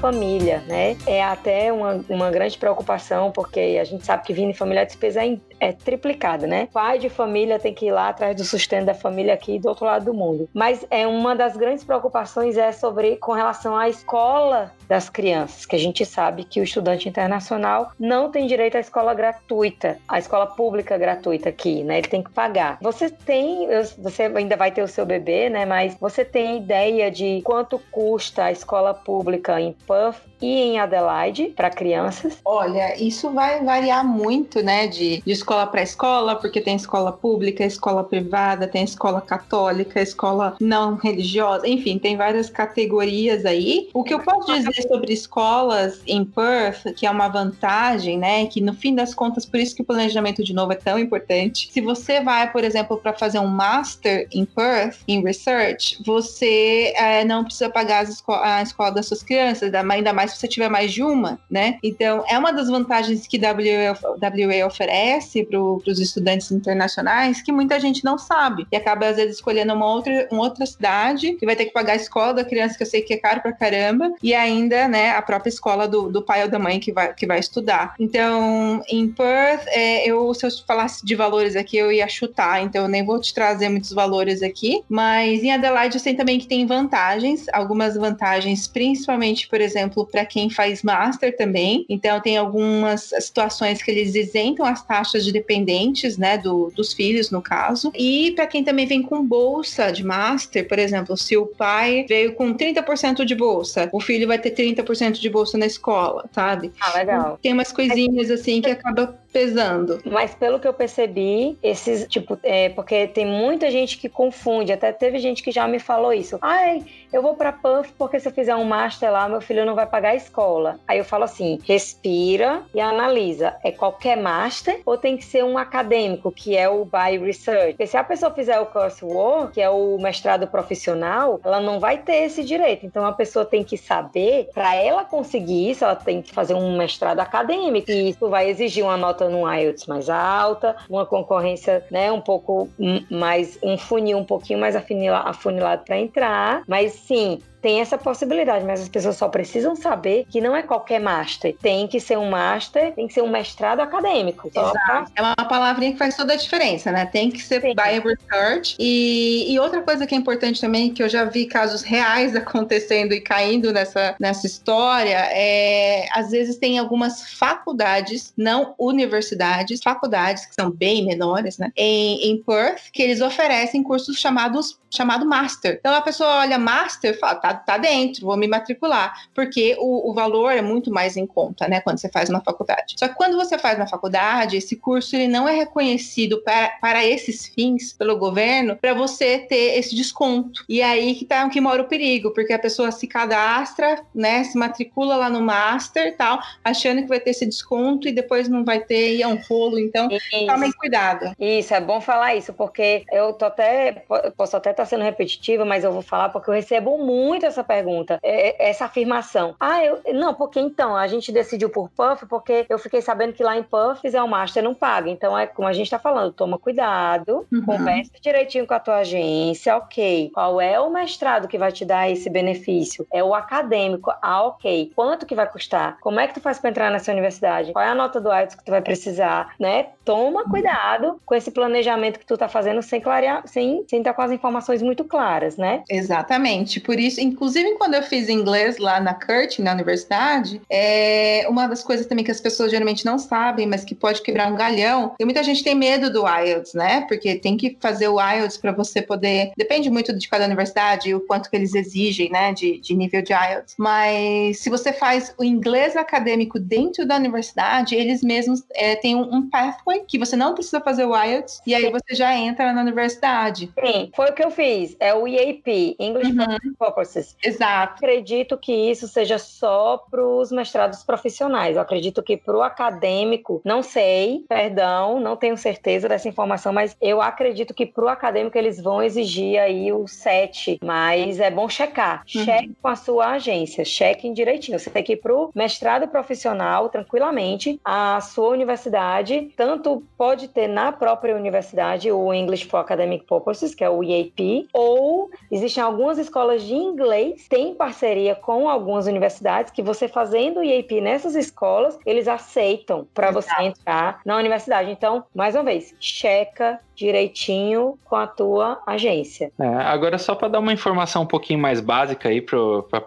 Família, né? É até uma, uma grande preocupação, porque a gente sabe que vir em família a despesa é, é triplicada, né? Pai de família tem que ir lá atrás do sustento da família aqui do outro lado do mundo. Mas é uma das grandes preocupações é sobre com relação à escola das crianças, que a gente sabe que o estudante internacional não tem direito à escola gratuita, à escola pública gratuita aqui, né? Ele tem que pagar. Você tem, você ainda vai ter o seu bebê, né? Mas você tem ideia de quanto custa a escola pública em Perth e em Adelaide para crianças? Olha, isso vai variar muito, né, de, de escola para escola, porque tem escola pública, escola privada, tem escola católica, escola não religiosa, enfim, tem várias categorias aí. O que eu posso dizer sobre escolas em Perth, que é uma vantagem, né, que no fim das contas, por isso que o planejamento de novo é tão importante. Se você vai, por exemplo, para fazer um master em Perth, em research, você é, não precisa pagar esco a escola das suas crianças, ainda mais se você tiver mais de uma, né? Então, é uma das vantagens que WA, oferece para os estudantes internacionais que muita gente não sabe e acaba às vezes escolhendo uma outra, uma outra cidade e vai ter que pagar a escola da criança que eu sei que é caro pra caramba e ainda, né, a própria escola do, do pai ou da mãe que vai, que vai estudar. Então, em Perth, é, eu, se eu falasse de valores aqui, eu ia chutar, então eu nem vou te trazer muitos valores aqui, mas em Adelaide eu sei também que tem vantagens, algumas vantagens, principalmente, por exemplo, para quem faz master também. Então, tem algumas situações que eles isentam as taxas de dependentes, né, do, dos filhos, no caso. E para quem também vem com bolsa de master, por exemplo, se o pai veio com 30% de bolsa, o filho vai ter 30% de bolsa na escola, sabe? Ah, legal. Tem umas coisinhas assim que acaba pesando. Mas pelo que eu percebi, esses, tipo, é, porque tem muita gente que confunde, até teve gente que já me falou isso. Ai, eu vou para Puff porque se eu fizer um master lá, meu filho não vai pagar a escola. Aí eu falo assim, respira e analisa. É qualquer master ou tem que ser um acadêmico, que é o by research? Porque se a pessoa fizer o coursework, que é o mestrado profissional, ela não vai ter esse direito. Então a pessoa tem que saber, para ela conseguir isso, ela tem que fazer um mestrado acadêmico. E isso vai exigir uma nota no IELTS mais alta, uma concorrência, né, um pouco mais, um funil um pouquinho mais afunilado para entrar. Mas sim, tem essa possibilidade, mas as pessoas só precisam saber que não é qualquer master. Tem que ser um master, tem que ser um mestrado acadêmico. Exato. Pra... É uma palavrinha que faz toda a diferença, né? Tem que ser Sim. by research. E, e, outra coisa que é importante também, que eu já vi casos reais [laughs] acontecendo e caindo nessa, nessa história, é às vezes tem algumas faculdades, não universidades, faculdades que são bem menores, né? Em, em Perth, que eles oferecem cursos chamados chamado master. Então a pessoa olha master e fala, tá, tá dentro, vou me matricular, porque o, o valor é muito mais em conta, né, quando você faz uma faculdade. Só que quando você faz na faculdade, esse curso ele não é reconhecido para, para esses fins pelo governo, para você ter esse desconto. E aí que tá que mora o perigo, porque a pessoa se cadastra, né, se matricula lá no master e tal, achando que vai ter esse desconto e depois não vai ter e é um rolo, então isso. tomem cuidado. Isso, é bom falar isso, porque eu tô até posso até está sendo repetitiva, mas eu vou falar porque eu recebo muito essa pergunta, é, é, essa afirmação. Ah, eu. Não, porque então, a gente decidiu por Puff porque eu fiquei sabendo que lá em Puff fizer o Master não paga. Então, é como a gente está falando, toma cuidado, uhum. conversa direitinho com a tua agência, ok. Qual é o mestrado que vai te dar esse benefício? É o acadêmico. Ah, ok. Quanto que vai custar? Como é que tu faz para entrar nessa universidade? Qual é a nota do IELTS que tu vai precisar, né? Toma cuidado com esse planejamento que tu tá fazendo sem clarear, sem, sem estar com as informações informações muito claras, né? Exatamente. Por isso, inclusive quando eu fiz inglês lá na Curtin, na universidade, é uma das coisas também que as pessoas geralmente não sabem, mas que pode quebrar um galhão. E muita gente tem medo do IELTS, né? Porque tem que fazer o IELTS para você poder. Depende muito de cada universidade, o quanto que eles exigem, né? De, de nível de IELTS. Mas se você faz o inglês acadêmico dentro da universidade, eles mesmos é, têm um, um pathway que você não precisa fazer o IELTS e aí você já entra na universidade. Sim, foi o que eu fiz é o EAP, English uhum. Purposes. Exato. Acredito que isso seja só para os mestrados profissionais. Eu acredito que para o acadêmico, não sei, perdão, não tenho certeza dessa informação, mas eu acredito que para o acadêmico eles vão exigir aí o 7, mas é bom checar. Uhum. Cheque com a sua agência, chequem direitinho. Você tem que ir para o mestrado profissional tranquilamente. A sua universidade, tanto pode ter na própria universidade o English for Academic Purposes, que é o EAP, ou existem algumas escolas de inglês têm parceria com algumas universidades que você fazendo o IAP nessas escolas, eles aceitam para você entrar na universidade. Então, mais uma vez, checa direitinho com a tua agência. É, agora, só para dar uma informação um pouquinho mais básica aí para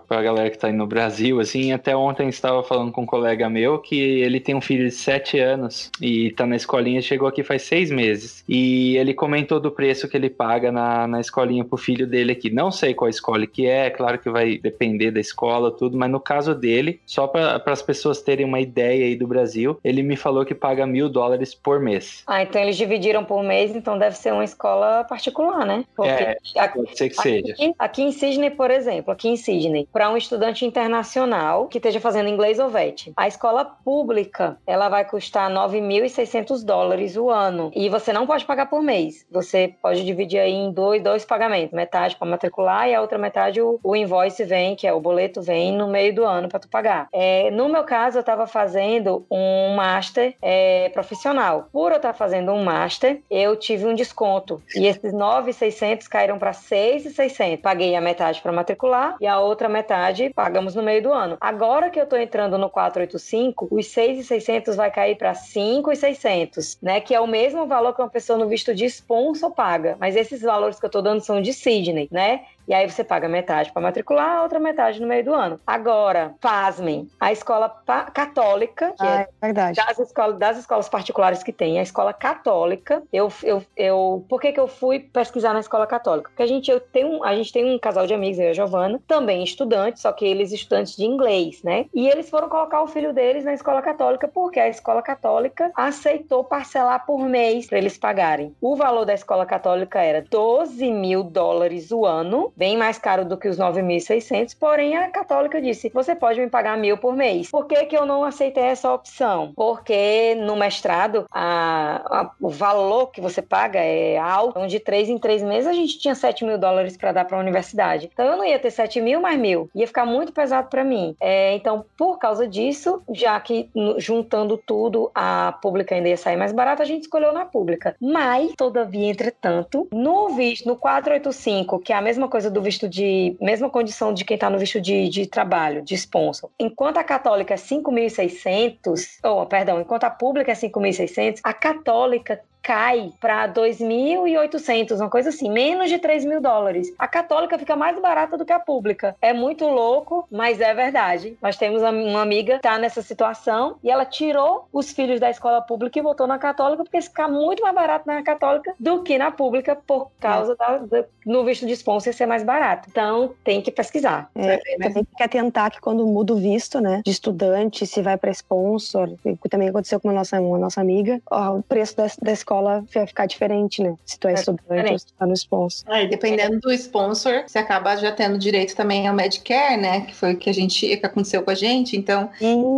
a galera que está aí no Brasil, assim, até ontem estava falando com um colega meu que ele tem um filho de 7 anos e está na escolinha, chegou aqui faz seis meses. E ele comentou do preço que ele paga na, na escolinha pro filho dele aqui. Não sei qual escola que é, claro que vai depender da escola, tudo, mas no caso dele, só para as pessoas terem uma ideia aí do Brasil, ele me falou que paga mil dólares por mês. Ah, então eles dividiram por mês, então deve ser uma escola particular, né? Porque é, aqui, pode ser que seja. Aqui em Sydney, por exemplo, aqui em Sydney, para um estudante internacional que esteja fazendo inglês ou VET, a escola pública, ela vai custar 9.600 dólares o ano. E você não pode pagar por mês. Você pode dividir aí em dois, dois pagamentos. Metade para matricular e a outra metade o, o invoice vem, que é o boleto vem no meio do ano para tu pagar. É, no meu caso, eu estava fazendo um master é, profissional. Por eu estar tá fazendo um master, eu tive um desconto. E esses 9,600 caíram para 6,600. Paguei a metade para matricular e a outra metade pagamos no meio do ano. Agora que eu estou entrando no 485, os 6,600 vai cair para 5,600, né? Que é o mesmo valor que uma pessoa no visto de sponsor paga. Mas esses valores que eu estou dando são de Sydney, né? E aí você paga metade para matricular, a outra metade no meio do ano. Agora, pasmem, a escola católica, que ah, é, é das, escolas, das escolas particulares que tem, a escola católica, eu, eu, eu por que, que eu fui pesquisar na escola católica? Porque a gente, eu tenho, a gente tem um casal de amigos, eu e a Giovana, também estudantes, só que eles estudantes de inglês, né? E eles foram colocar o filho deles na escola católica porque a escola católica aceitou parcelar por mês para eles pagarem. O valor da escola católica era 12 mil dólares o ano bem mais caro do que os 9.600, porém a católica disse, você pode me pagar mil por mês. Por que, que eu não aceitei essa opção? Porque no mestrado, a, a, o valor que você paga é alto, então de três em três meses a gente tinha 7 mil dólares para dar para a universidade. Então eu não ia ter 7 mil mais mil, ia ficar muito pesado para mim. É, então, por causa disso, já que juntando tudo, a pública ainda ia sair mais barata, a gente escolheu na pública. Mas, todavia, entretanto, no no 485, que é a mesma coisa coisa do visto de. mesma condição de quem está no visto de, de trabalho, de sponsor. Enquanto a católica é 5.600, ou, perdão, enquanto a pública é 5.600, a católica cai para 2.800, uma coisa assim, menos de 3 mil dólares. A católica fica mais barata do que a pública. É muito louco, mas é verdade. Nós temos uma amiga que tá nessa situação e ela tirou os filhos da escola pública e voltou na católica porque fica muito mais barato na católica do que na pública por causa da, da, no visto de sponsor ser mais barato. Então tem que pesquisar. É, também tem que atentar que quando muda o visto, né, de estudante, se vai para sponsor, que também aconteceu com a nossa, uma nossa amiga, ó, o preço da, da escola escola vai ficar diferente, né? Se tu é, é estudante ou se tu tá no sponsor. É, dependendo do sponsor, você acaba já tendo direito também ao Medicare, né? Que foi o que a gente que aconteceu com a gente. Então,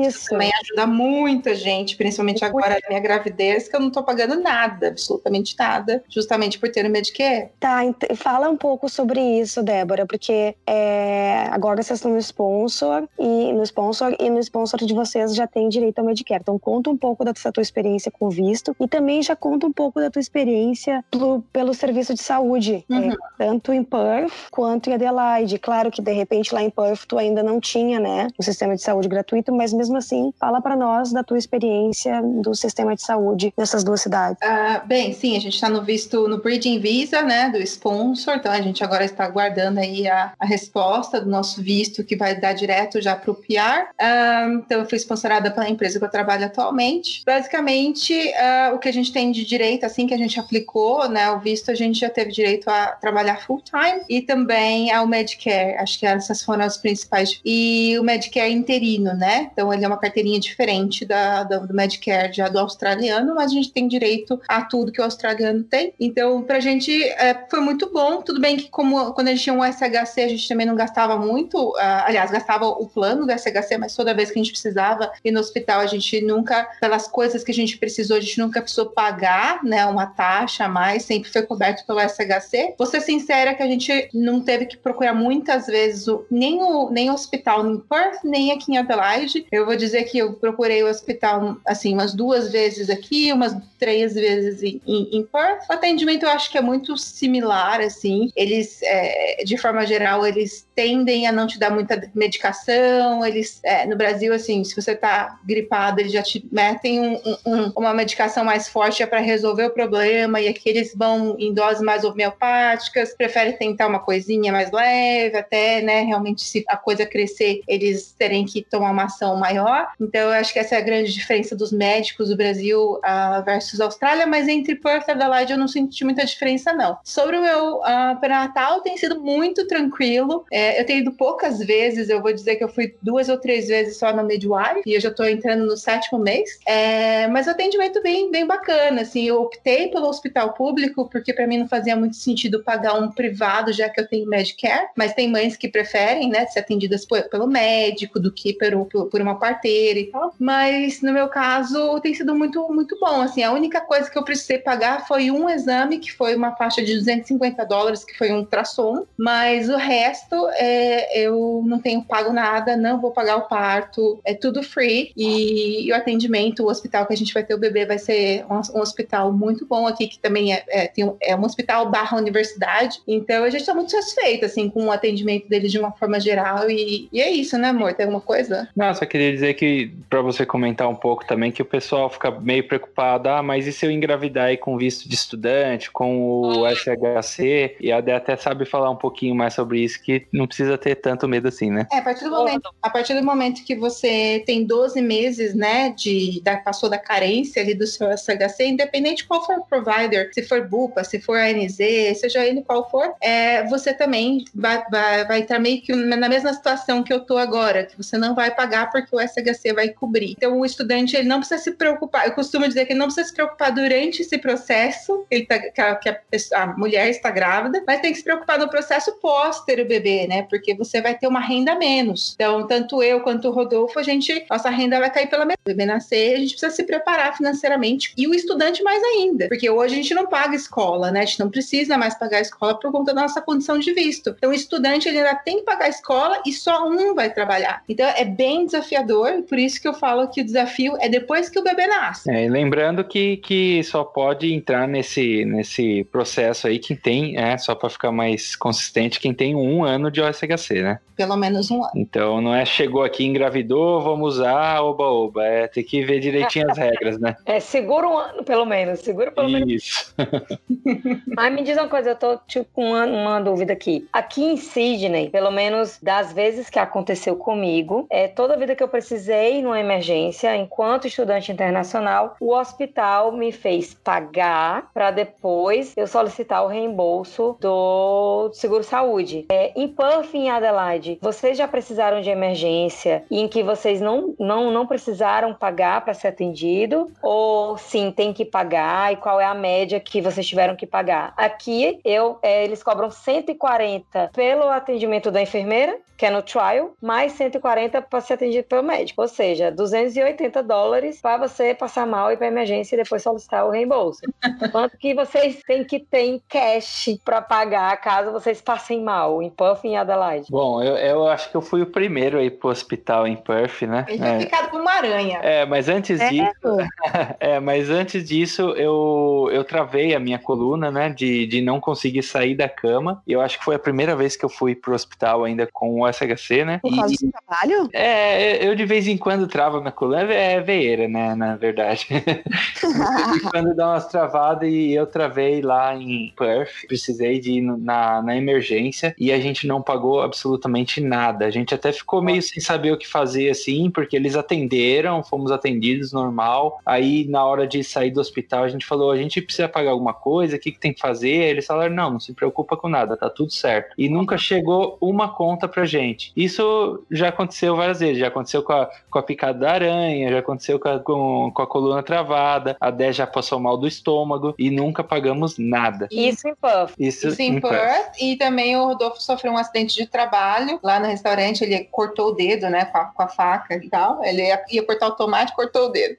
isso também ajuda muita gente, principalmente agora na minha gravidez, que eu não tô pagando nada, absolutamente nada, justamente por ter o Medicare. Tá, fala um pouco sobre isso, Débora, porque é, agora vocês estão no sponsor e no sponsor e no sponsor de vocês já tem direito ao Medicare. Então conta um pouco da tua experiência com o visto e também já conta um pouco da tua experiência pelo, pelo serviço de saúde, uhum. é, tanto em Perth quanto em Adelaide. Claro que de repente lá em Perth tu ainda não tinha, né, o sistema de saúde gratuito, mas mesmo assim, fala para nós da tua experiência do sistema de saúde nessas duas cidades. Uh, bem, sim, a gente está no visto no Bridging Visa, né, do sponsor, então a gente agora está aguardando aí a, a resposta do nosso visto que vai dar direto já para o PR. Uh, então eu fui sponsorada pela empresa que eu trabalho atualmente. Basicamente, uh, o que a gente tem de direito, assim que a gente aplicou, né, o visto, a gente já teve direito a trabalhar full time e também ao Medicare. Acho que essas foram as principais. E o Medicare interino, né? Então ele é uma carteirinha diferente da, do Medicare já do australiano, mas a gente tem direito a tudo que o australiano tem. Então, pra gente é, foi muito bom. Tudo bem que como quando a gente tinha um SHC, a gente também não gastava muito. Uh, aliás, gastava o plano do SHC, mas toda vez que a gente precisava ir no hospital, a gente nunca, pelas coisas que a gente precisou, a gente nunca precisou pagar pagar né, uma taxa a mais, sempre foi coberto pelo SHC. Vou ser sincera que a gente não teve que procurar muitas vezes o, nem, o, nem o hospital em Perth, nem aqui em Adelaide. Eu vou dizer que eu procurei o hospital assim umas duas vezes aqui, umas três vezes em, em, em Perth. O atendimento eu acho que é muito similar, assim. Eles, é, de forma geral, eles tendem a não te dar muita medicação. Eles, é, no Brasil, assim, se você tá gripado, eles já te metem um, um, uma medicação mais forte é para resolver o problema e aqui eles vão em doses mais homeopáticas, preferem tentar uma coisinha mais leve, até, né, realmente se a coisa crescer, eles terem que tomar uma ação maior. Então, eu acho que essa é a grande diferença dos médicos do Brasil uh, versus Austrália, mas entre Perth e Adelaide eu não senti muita diferença, não. Sobre o meu uh, pré-natal, tem sido muito tranquilo. É, eu tenho ido poucas vezes, eu vou dizer que eu fui duas ou três vezes só no midwife, e eu já estou entrando no sétimo mês. É, mas o atendimento bem, bem bacana, assim, eu optei pelo hospital público, porque para mim não fazia muito sentido pagar um privado, já que eu tenho Medicare, mas tem mães que preferem, né, ser atendidas por, pelo médico do que por, por uma parteira e tal. Mas no meu caso tem sido muito, muito bom. Assim, a única coisa que eu precisei pagar foi um exame, que foi uma faixa de 250 dólares, que foi um ultrassom, mas o resto é, eu não tenho pago nada, não vou pagar o parto, é tudo free. E, e o atendimento, o hospital que a gente vai ter o bebê vai ser um, um hospital muito bom aqui, que também é, é, tem um, é um hospital barra universidade. Então a gente está muito satisfeita assim, com o atendimento deles de uma forma geral. E, e é isso, né, amor? Tem alguma coisa? Não, só queria dizer que, para você comentar um pouco também, que o pessoal fica meio preocupado, ah, mas e se eu engravidar aí com visto de estudante, com o SHC? E a Dé até sabe falar um pouquinho mais sobre isso, que não precisa ter tanto medo assim, né? É, a partir do momento, a partir do momento que você tem 12 meses, né, de da, passou da carência ali do seu SHC, independente de qual for o provider, se for BUPA, se for ANZ, seja ele qual for, é, você também vai, vai, vai estar meio que na mesma situação que eu tô agora, que você não vai pagar porque o SHC vai cobrir. Então, o estudante, ele não precisa se preocupar, eu costumo dizer que ele não precisa se preocupar durante esse processo, ele tá, que, a, que a, a mulher está grávida, mas tem que se preocupar no processo pós ter o bebê, né? Porque você vai ter uma renda menos. Então, tanto eu quanto o Rodolfo, a gente, nossa renda vai cair pela metade. O bebê nascer, a gente precisa se preparar financeiramente. E o estudante mais ainda, porque hoje a gente não paga escola, né? A gente não precisa mais pagar escola por conta da nossa condição de visto. Então, o estudante ele ainda tem que pagar a escola e só um vai trabalhar. Então, é bem desafiador, por isso que eu falo que o desafio é depois que o bebê nasce. É, e lembrando que, que só pode entrar nesse, nesse processo aí quem tem, é, só para ficar mais consistente, quem tem um ano de OSHC, né? Pelo menos um ano. Então, não é chegou aqui, engravidou, vamos usar, oba-oba. É ter que ver direitinho as regras, né? É, segura um ano, pelo menos. Segura pelo menos. Isso. [laughs] Mas me diz uma coisa, eu tô tipo, com uma, uma dúvida aqui. Aqui em Sydney, pelo menos das vezes que aconteceu comigo, é, toda vida que eu precisei numa emergência, enquanto estudante internacional, o hospital me fez pagar para depois eu solicitar o reembolso do seguro-saúde. É, em Perth, em Adelaide, vocês já precisaram de emergência e em que vocês não, não, não precisaram pagar para ser atendido? Ou sim, tem que pagar? E qual é a média que vocês tiveram que pagar? Aqui, eu, é, eles cobram 140 pelo atendimento da enfermeira, que é no trial, mais 140 para ser atendido pelo médico. Ou seja, 280 dólares para você passar mal e para emergência e depois solicitar o reembolso. [laughs] Quanto que vocês têm que ter em cash para pagar caso vocês passem mal em Perth e em Adelaide? Bom, eu, eu acho que eu fui o primeiro aí pro hospital em Perth, né? Ele é. ficado com uma aranha. É, mas antes é. disso. [laughs] é, mas antes disso, eu, eu travei a minha coluna, né? De, de não conseguir sair da cama. E eu acho que foi a primeira vez que eu fui pro hospital ainda com o SHC, né? Por causa e, do trabalho? É, eu de vez em quando travo minha coluna. É veeira, né? Na verdade. [laughs] de vez em quando dá umas travadas e eu travei lá em Perth. Precisei de ir na, na emergência e a gente não pagou absolutamente nada. A gente até ficou meio sem saber o que fazer assim, porque eles atenderam, fomos atendidos normal. Aí na hora de sair do hospital a gente falou: a gente precisa pagar alguma coisa, o que, que tem que fazer? Aí eles falaram: não, não se preocupa com nada, tá tudo certo. E nunca chegou uma conta pra gente. Isso já aconteceu várias vezes, já aconteceu com a, com a picada da aranha, já aconteceu com a, com, com a coluna travada, a Dé já passou mal do estômago e nunca pagamos nada. Isso em Puff. Isso, Isso em Perth. E também o Rodolfo sofreu um acidente de trabalho lá no restaurante, ele cortou o dedo, né, com a, com a faca e tal. Ele ia, ia cortar o tomate, cortou o dedo.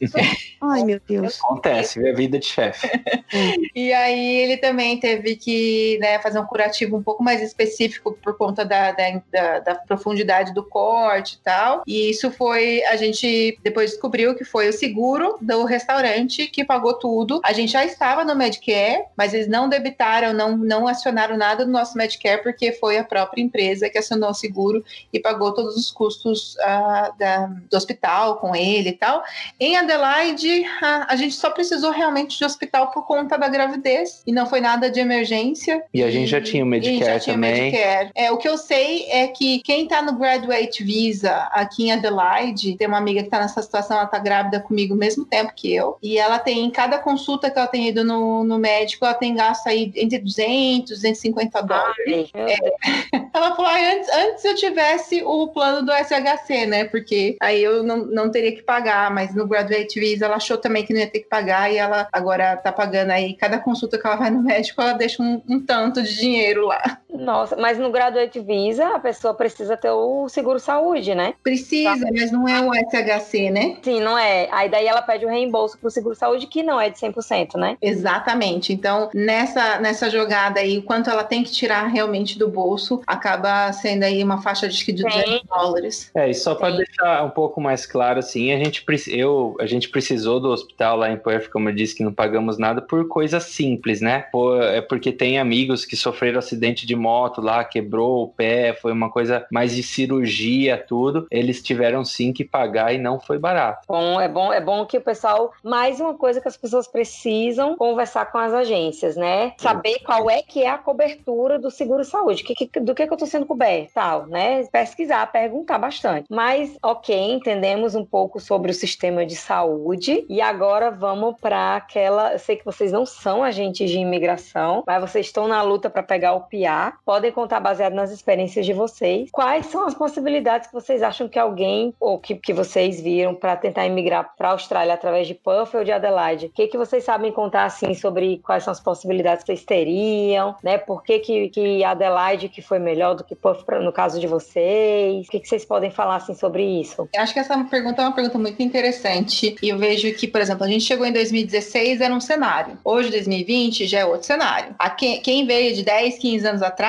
[laughs] Ai, meu Deus. Acontece, é vida de chefe. [laughs] e aí ele também teve que né, fazer um curativo um pouco mais específico por conta da, da da, da, da, profundidade do corte e tal. E isso foi, a gente depois descobriu que foi o seguro do restaurante que pagou tudo. A gente já estava no Medicare, mas eles não debitaram, não, não acionaram nada do nosso Medicare, porque foi a própria empresa que acionou o seguro e pagou todos os custos uh, da, do hospital com ele e tal. Em Adelaide, a, a gente só precisou realmente de hospital por conta da gravidez e não foi nada de emergência. E a gente já tinha o Medicare já também. Medicare. É, o que eu sei é que quem tá no Graduate Visa aqui em Adelaide, tem uma amiga que tá nessa situação, ela tá grávida comigo ao mesmo tempo que eu, e ela tem, em cada consulta que ela tem ido no, no médico, ela tem gasto aí entre 200, 250 dólares. é. [laughs] Ela falou, ah, antes, antes eu tivesse o plano do SHC, né, porque aí eu não, não teria que pagar, mas no Graduate Visa ela achou também que não ia ter que pagar e ela agora tá pagando aí, cada consulta que ela vai no médico, ela deixa um, um tanto de dinheiro lá. Nossa, mas no Graduate Visa a pessoa precisa ter o seguro saúde, né? Precisa, mas não é o SHC, né? Sim, não é. Aí daí ela pede o reembolso pro seguro saúde, que não é de 100%, né? Exatamente. Então, nessa, nessa jogada aí, o quanto ela tem que tirar realmente do bolso, acaba sendo aí uma faixa de 200 Sim. dólares. É, e só para deixar um pouco mais claro, assim, a gente, eu, a gente precisou do hospital lá em Perth, como eu disse, que não pagamos nada por coisas simples, né? Por, é porque tem amigos que sofreram acidente de moto lá, quebrou o pé, foi uma coisa mais de cirurgia, tudo. Eles tiveram sim que pagar e não foi barato. Bom, é bom, é bom que o pessoal, mais uma coisa que as pessoas precisam conversar com as agências, né? Saber qual é que é a cobertura do seguro saúde, que, que, do que, que eu tô sendo coberto, tal, né? Pesquisar, perguntar bastante. Mas, ok, entendemos um pouco sobre o sistema de saúde e agora vamos para aquela. Eu sei que vocês não são agentes de imigração, mas vocês estão na luta para pegar o PIA. Podem contar baseado nas experiências de vocês. Quais são as possibilidades que vocês acham que alguém, ou que, que vocês viram, para tentar emigrar para a Austrália através de Perth ou de Adelaide? O que, que vocês sabem contar, assim, sobre quais são as possibilidades que vocês teriam, né? Por que, que, que Adelaide que foi melhor do que Perth pra, no caso de vocês? O que, que vocês podem falar, assim, sobre isso? Eu acho que essa pergunta é uma pergunta muito interessante. E eu vejo que, por exemplo, a gente chegou em 2016, era um cenário. Hoje, 2020, já é outro cenário. A quem, quem veio de 10, 15 anos atrás,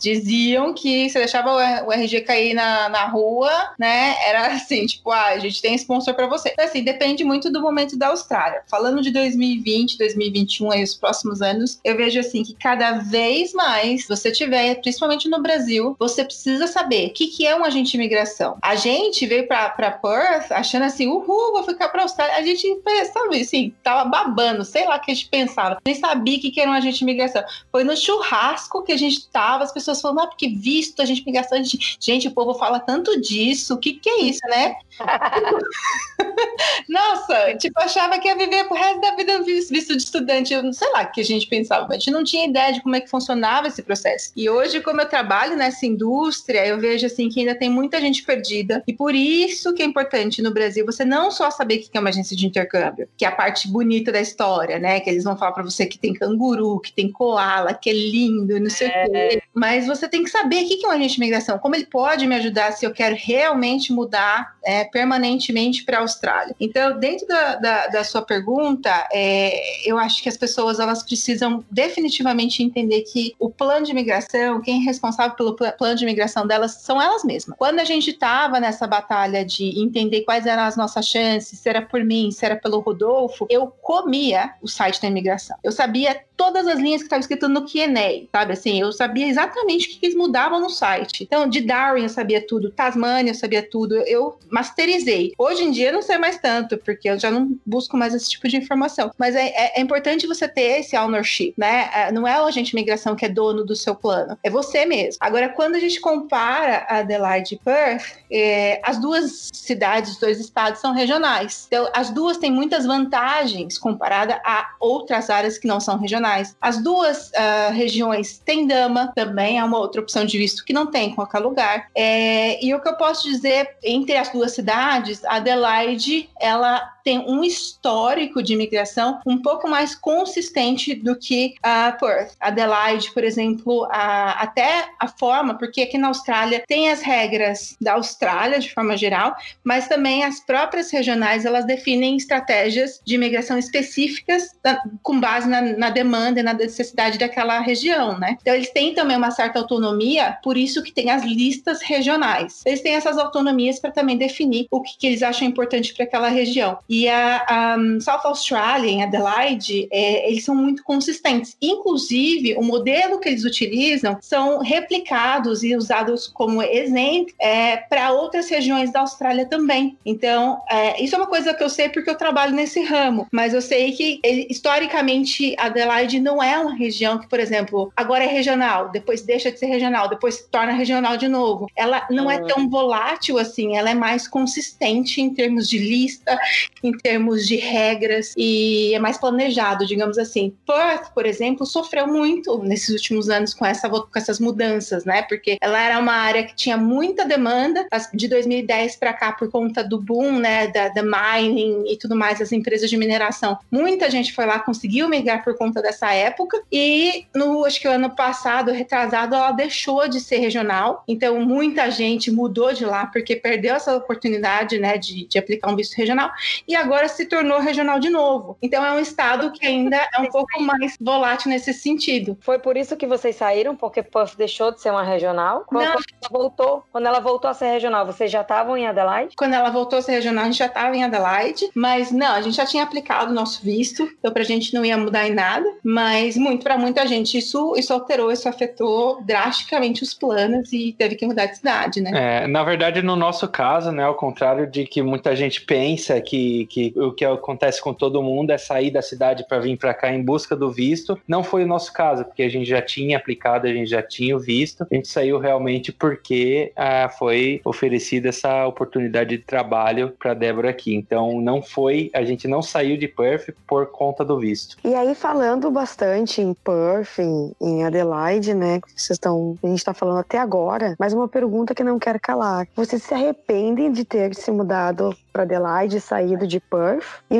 diziam que você deixava o RG cair na, na rua, né? Era assim, tipo, ah, a gente tem sponsor para você. Então, assim, depende muito do momento da Austrália. Falando de 2020, 2021 aí, os próximos anos, eu vejo assim que cada vez mais você tiver, principalmente no Brasil, você precisa saber o que, que é um agente de imigração. A gente veio para Perth achando assim, uhul, vou ficar pra Austrália. A gente, sabe, assim, tava babando, sei lá o que a gente pensava. Nem sabia o que, que era um agente de imigração. Foi no churrasco que a gente tava, as pessoas falando, ah, porque visto, a gente imigração, a gente... gente, o povo fala tanto disso, o que, que é isso, né? [laughs] Nossa, tipo, achava que ia viver pro resto da vida visto de estudante. Eu não sei lá o que a gente pensava, a gente não tinha ideia de como é que funcionava esse processo. E hoje, como eu trabalho nessa indústria, eu vejo assim que ainda tem muita gente perdida. E por isso que é importante no Brasil você não só saber o que é uma agência de intercâmbio, que é a parte bonita da história, né? Que eles vão falar para você que tem canguru, que tem koala, que é lindo, não sei é. o quê. Mas você tem que saber o que é um agente de imigração, como ele pode me ajudar se eu quero realmente mudar é, permanentemente para a Austrália. Então, dentro da, da, da sua pergunta, é, eu acho que as pessoas elas precisam definitivamente entender que o plano de imigração, quem é responsável pelo plano de imigração delas são elas mesmas. Quando a gente estava nessa batalha de entender quais eram as nossas chances, se era por mim, se era pelo Rodolfo, eu comia o site da imigração. Eu sabia todas as linhas que estavam escritas no Q&A, sabe? Assim, eu sabia exatamente o que eles mudavam no site. Então, de Darwin eu sabia tudo, Tasmania eu sabia tudo, eu masterizei. Hoje em dia eu não sei mais tanto, porque eu já não busco mais esse tipo de informação. Mas é, é, é importante você ter esse ownership, né? É, não é o agente de imigração que é dono do seu plano, é você mesmo. Agora, quando a gente compara Adelaide e Perth, é, as duas cidades, os dois estados são regionais. Então, as duas têm muitas vantagens comparada a outras áreas que não são regionais. As duas uh, regiões têm dama, também é uma outra opção de visto que não tem em qualquer lugar. É, e o que eu posso dizer entre as duas cidades, Adelaide, ela tem um histórico de imigração um pouco mais consistente do que a Perth. Adelaide, por exemplo, a, até a forma, porque aqui na Austrália tem as regras da Austrália de forma geral, mas também as próprias regionais elas definem estratégias de imigração específicas da, com base na, na demanda e na necessidade daquela região, né? Então eles têm também uma certa autonomia, por isso que tem as listas regionais. Eles têm essas autonomias para também definir o que, que eles acham importante para aquela região. E a, a um, South Australia, em Adelaide, é, eles são muito consistentes. Inclusive, o modelo que eles utilizam são replicados e usados como exemplo é, para outras regiões da Austrália também. Então, é, isso é uma coisa que eu sei porque eu trabalho nesse ramo, mas eu sei que ele, historicamente Adelaide não é uma região que, por exemplo, agora é regional, depois deixa de ser regional, depois se torna regional de novo. Ela não é ah. tão volátil assim, ela é mais consistente em termos de lista, em termos de regras e é mais planejado, digamos assim. Perth, por exemplo, sofreu muito nesses últimos anos com, essa, com essas mudanças, né? Porque ela era uma área que tinha muita demanda de 2010 para cá por conta do boom, né, da, da mining e tudo mais, as empresas de mineração. Muita gente foi lá, conseguiu migrar por conta dessa época e no acho que o ano passado, retrasado, ela deixou de ser regional. Então muita gente mudou de lá porque perdeu essa oportunidade, né, de, de aplicar um visto regional e agora se tornou regional de novo. Então é um estado que ainda é um pouco mais volátil nesse sentido. Foi por isso que vocês saíram, porque Puff deixou de ser uma regional? Quando, Não. ela voltou, quando ela voltou a ser regional, vocês já estavam em Adelaide? Quando ela voltou a ser regional, a gente já estava em Adelaide, mas não, a gente já tinha aplicado o nosso visto, então pra gente não ia mudar em nada, mas muito para muita gente isso isso alterou, isso afetou drasticamente os planos e teve que mudar de cidade, né? É, na verdade, no nosso caso, né, ao contrário de que muita gente pensa que, que o que acontece com todo mundo é sair da cidade para vir para cá em busca do visto, não foi o nosso caso, porque a gente já tinha aplicado, a gente já tinha o visto, a gente saiu realmente porque ah, foi oferecida essa oportunidade de trabalho para Débora aqui. Então, não foi, a gente não saiu de Perth por conta do visto. E aí, falando bastante em Perth, em, em Adelaide, né, que vocês estão, a gente está falando até agora, mas uma pergunta que não quero calar. Vocês se arrependem de ter se mudado para Adelaide, saído de Perth? E,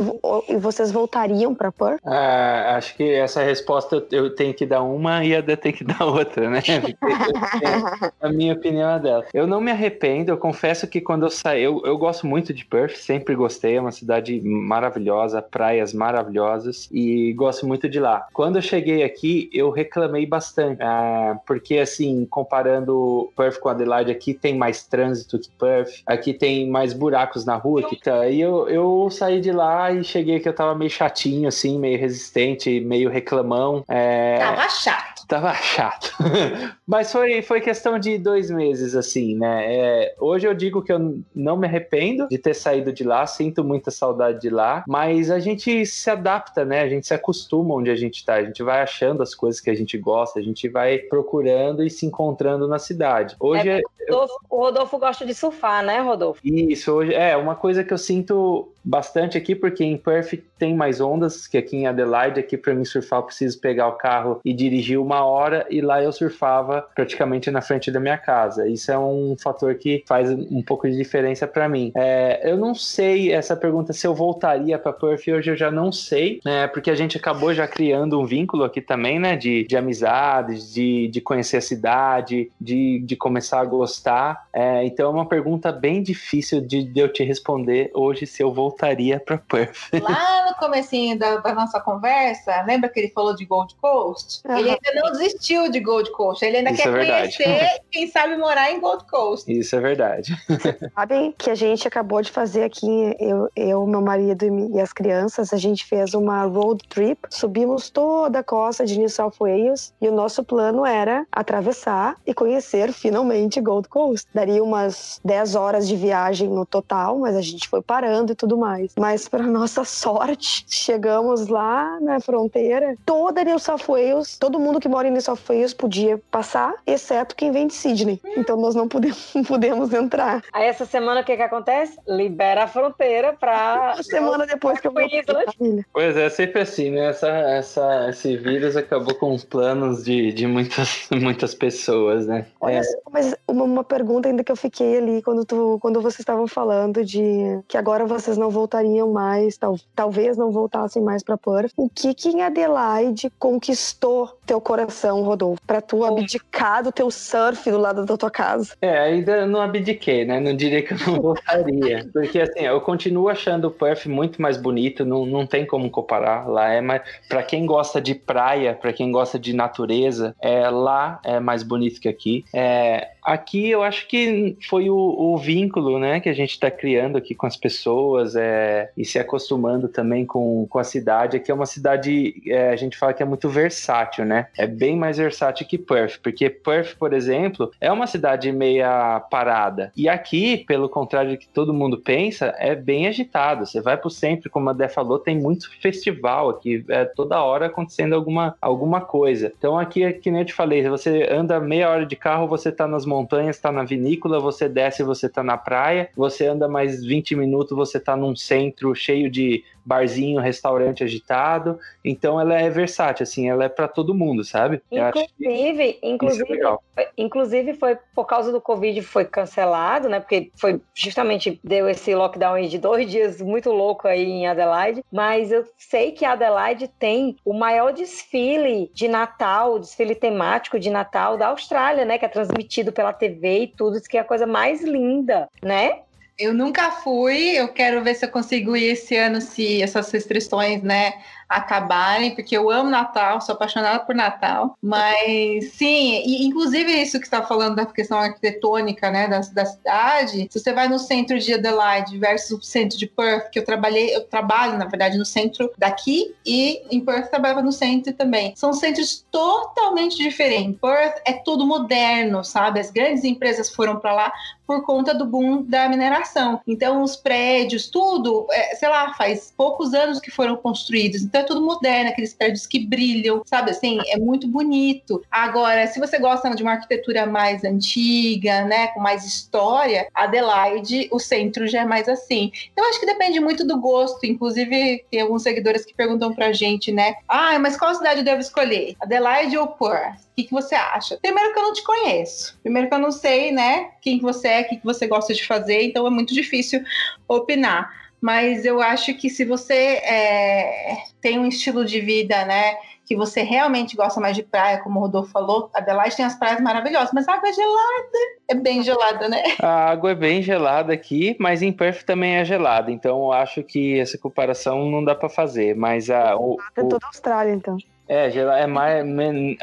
e vocês voltariam para Perth? Ah, acho que essa resposta eu tenho que dar uma e a Dé tem que [laughs] dar outra, né? [laughs] a minha opinião é dela. Eu não me arrependo, eu confesso que quando eu saí, eu, eu gosto muito de Perth, sempre gostei, é uma cidade maravilhosa, praias maravilhosas e gosto muito de lá. Quando eu cheguei aqui, eu reclamei bastante, ah, porque assim, comparando Perth com Adelaide, aqui tem mais trânsito que Perth, aqui tem mais buracos na rua tá. E eu, eu saí de lá e cheguei que eu tava meio chatinho, assim, meio resistente, meio reclamão. É... Tava chato. Tava chato. [laughs] Mas foi, foi questão de dois meses, assim, né? É, hoje eu digo que eu não me arrependo de ter saído de lá, sinto muita saudade de lá, mas a gente se adapta, né? A gente se acostuma onde a gente tá, a gente vai achando as coisas que a gente gosta, a gente vai procurando e se encontrando na cidade. Hoje é, o, Rodolfo, eu... o Rodolfo gosta de surfar, né, Rodolfo? Isso, hoje é uma coisa que eu sinto bastante aqui, porque em Perth tem mais ondas que aqui em Adelaide. Aqui para mim surfar eu preciso pegar o carro e dirigir uma hora, e lá eu surfava praticamente na frente da minha casa. Isso é um fator que faz um pouco de diferença para mim. É, eu não sei essa pergunta se eu voltaria para Perth hoje, eu já não sei, né? Porque a gente acabou já criando um vínculo aqui também, né? De, de amizades, de, de conhecer a cidade, de, de começar a gostar. É, então é uma pergunta bem difícil de, de eu te responder hoje se eu voltaria voltaria para Perth. [laughs] Lá no comecinho da, da, nossa conversa, lembra que ele falou de Gold Coast? Uhum. Ele ainda não desistiu de Gold Coast, ele ainda Isso quer é conhecer, quem sabe morar em Gold Coast. Isso é verdade. [laughs] Sabem que a gente acabou de fazer aqui, eu, eu meu marido e as crianças, a gente fez uma road trip, subimos toda a costa de New South Wales e o nosso plano era atravessar e conhecer finalmente Gold Coast. Daria umas 10 horas de viagem no total, mas a gente foi parando e tudo mais. Mas, para nossa sorte, chegamos lá na fronteira, toda New South Wales, todo mundo que mora em New South Wales podia passar, exceto quem vem de Sydney. Então, nós não [laughs] podemos entrar. Aí, essa semana, o que que acontece? Libera a fronteira para... [laughs] Uma semana depois que eu voltei. Pois é, sempre assim, né? Essa, essa, esse vírus acabou com os planos de, de muitas, [laughs] muitas pessoas, né? Olha, é. mas uma, uma pergunta ainda que eu fiquei ali quando, tu, quando vocês estavam falando de que agora vocês não não voltariam mais, tal, talvez não voltassem mais para Perth. O que que em Adelaide conquistou teu coração, Rodolfo, para tu abdicar do teu surf do lado da tua casa? É, ainda não abdiquei, né? Não diria que eu não voltaria, [laughs] porque assim, eu continuo achando o Perth muito mais bonito, não, não tem como comparar. Lá é mais para quem gosta de praia, para quem gosta de natureza, é lá é mais bonito que aqui. É, aqui eu acho que foi o, o, vínculo né, que a gente está criando aqui com as pessoas é, e se acostumando também com, com a cidade. Aqui é uma cidade, é, a gente fala que é muito versátil, né? É bem mais versátil que Perth, porque Perth, por exemplo, é uma cidade meia parada. E aqui, pelo contrário do que todo mundo pensa, é bem agitado. Você vai para o centro, como a Dé falou, tem muito festival aqui, é toda hora acontecendo alguma, alguma coisa. Então aqui, é que nem eu te falei, você anda meia hora de carro, você está nas montanhas, está na vinícola, você desce, você está na praia, você anda mais 20 minutos, você está num centro cheio de barzinho, restaurante agitado. Então ela é versátil, assim, ela é para todo mundo, sabe? Inclusive, inclusive, é inclusive foi por causa do Covid foi cancelado, né? Porque foi justamente deu esse lockdown de dois [laughs] dias muito louco aí em Adelaide. Mas eu sei que Adelaide tem o maior desfile de Natal, desfile temático de Natal da Austrália, né? Que é transmitido pela TV e tudo, isso que é a coisa mais linda, né? Eu nunca fui, eu quero ver se eu consigo ir esse ano, se essas restrições, né, acabarem, porque eu amo Natal, sou apaixonada por Natal. Mas sim, e inclusive isso que está falando da questão arquitetônica, né, da, da cidade. Se você vai no centro de Adelaide versus o centro de Perth, que eu trabalhei, eu trabalho na verdade no centro daqui e em Perth trabalhava no centro também. São centros totalmente diferentes. Perth é tudo moderno, sabe? As grandes empresas foram para lá por conta do boom da mineração. Então, os prédios, tudo, é, sei lá, faz poucos anos que foram construídos. Então, é tudo moderno, aqueles prédios que brilham, sabe? Assim, é muito bonito. Agora, se você gosta de uma arquitetura mais antiga, né, com mais história, Adelaide, o centro já é mais assim. Então, acho que depende muito do gosto. Inclusive, tem alguns seguidores que perguntam pra gente, né? Ah, mas qual cidade eu devo escolher? Adelaide ou Perth? O que, que você acha? Primeiro que eu não te conheço. Primeiro que eu não sei, né, quem que você é, o que, que você gosta de fazer, então é muito difícil opinar mas eu acho que se você é, tem um estilo de vida, né, que você realmente gosta mais de praia, como o Rodolfo falou, Adelaide tem as praias maravilhosas, mas a água é gelada, é bem gelada, né? A água é bem gelada aqui, mas em Perth também é gelada, então eu acho que essa comparação não dá para fazer, mas a... O, o... toda a Austrália, então. É, é mais.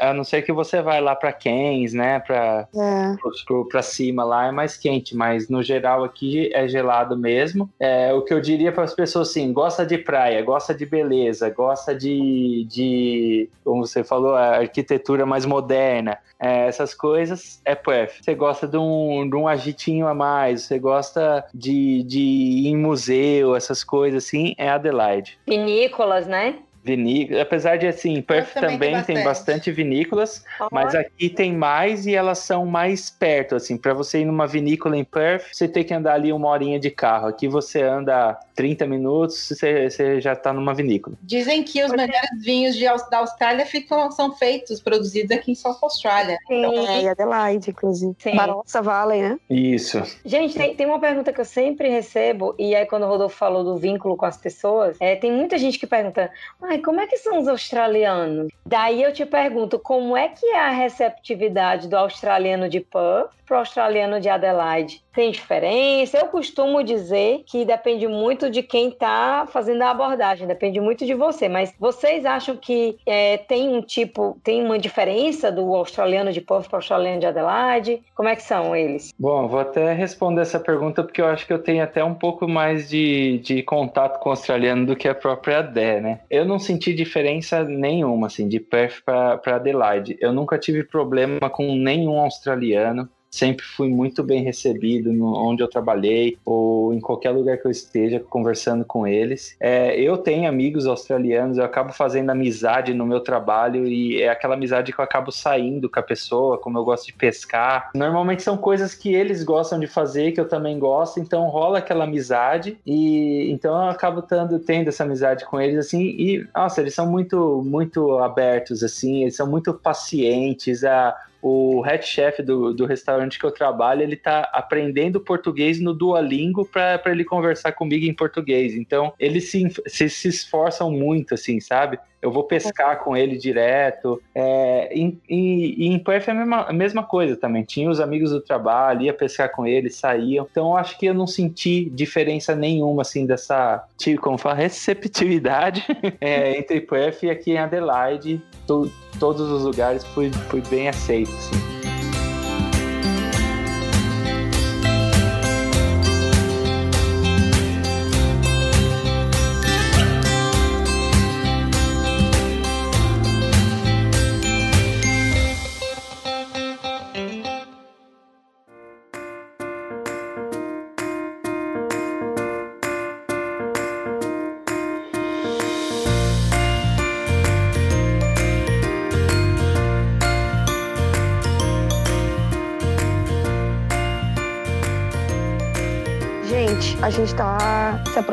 A não ser que você vai lá para Cairns, né? Para é. cima lá é mais quente, mas no geral aqui é gelado mesmo. É, o que eu diria para as pessoas assim: gosta de praia, gosta de beleza, gosta de, de como você falou, a arquitetura mais moderna. É, essas coisas é Perth. Você gosta de um, de um agitinho a mais, você gosta de, de ir em museu, essas coisas assim, é Adelaide. Vinícolas, né? Vinícolas. Apesar de, assim, Perth também, também tem, bastante. tem, bastante. vinícolas, oh. mas aqui tem mais e elas são mais perto, assim. Para você ir numa vinícola em Perth, você tem que andar ali uma horinha de carro. Aqui você anda 30 minutos, você, você já está numa vinícola. Dizem que os melhores vinhos de, da Austrália ficam, são feitos, produzidos aqui em South Australia. Sim. Então, é, e Adelaide, inclusive. Sim. Barossa Valley, né? Isso. Gente, tem, tem uma pergunta que eu sempre recebo, e aí quando o Rodolfo falou do vínculo com as pessoas, é, tem muita gente que pergunta, ah, como é que são os australianos? Daí eu te pergunto, como é que é a receptividade do australiano de Perth para o australiano de Adelaide? Tem diferença? Eu costumo dizer que depende muito de quem está fazendo a abordagem, depende muito de você. Mas vocês acham que é, tem um tipo, tem uma diferença do australiano de Perth para o australiano de Adelaide? Como é que são eles? Bom, vou até responder essa pergunta porque eu acho que eu tenho até um pouco mais de, de contato com o australiano do que a própria Dé, né? Eu não senti diferença nenhuma, assim, de Perth para Adelaide. Eu nunca tive problema com nenhum australiano sempre fui muito bem recebido no, onde eu trabalhei ou em qualquer lugar que eu esteja conversando com eles. É, eu tenho amigos australianos, eu acabo fazendo amizade no meu trabalho e é aquela amizade que eu acabo saindo com a pessoa, como eu gosto de pescar. Normalmente são coisas que eles gostam de fazer, que eu também gosto, então rola aquela amizade e então eu acabo tendo, tendo essa amizade com eles assim e nossa, eles são muito muito abertos assim, eles são muito pacientes, a o, head chef do, do restaurante que eu trabalho, ele tá aprendendo português no Duolingo para ele conversar comigo em português. Então, eles se, se, se esforçam muito, assim, sabe? Eu vou pescar com ele direto. É, em, em, em Perth é a mesma, a mesma coisa também. Tinha os amigos do trabalho, ia pescar com eles, saíam. Então eu acho que eu não senti diferença nenhuma, assim, dessa, tipo, como fala, [laughs] receptividade [laughs] é, entre Perth e aqui em Adelaide. To, todos os lugares fui, fui bem aceito, assim.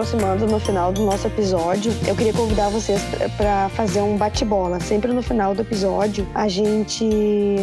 Aproximando no final do nosso episódio. Eu queria convidar vocês para fazer um bate-bola. Sempre no final do episódio, a gente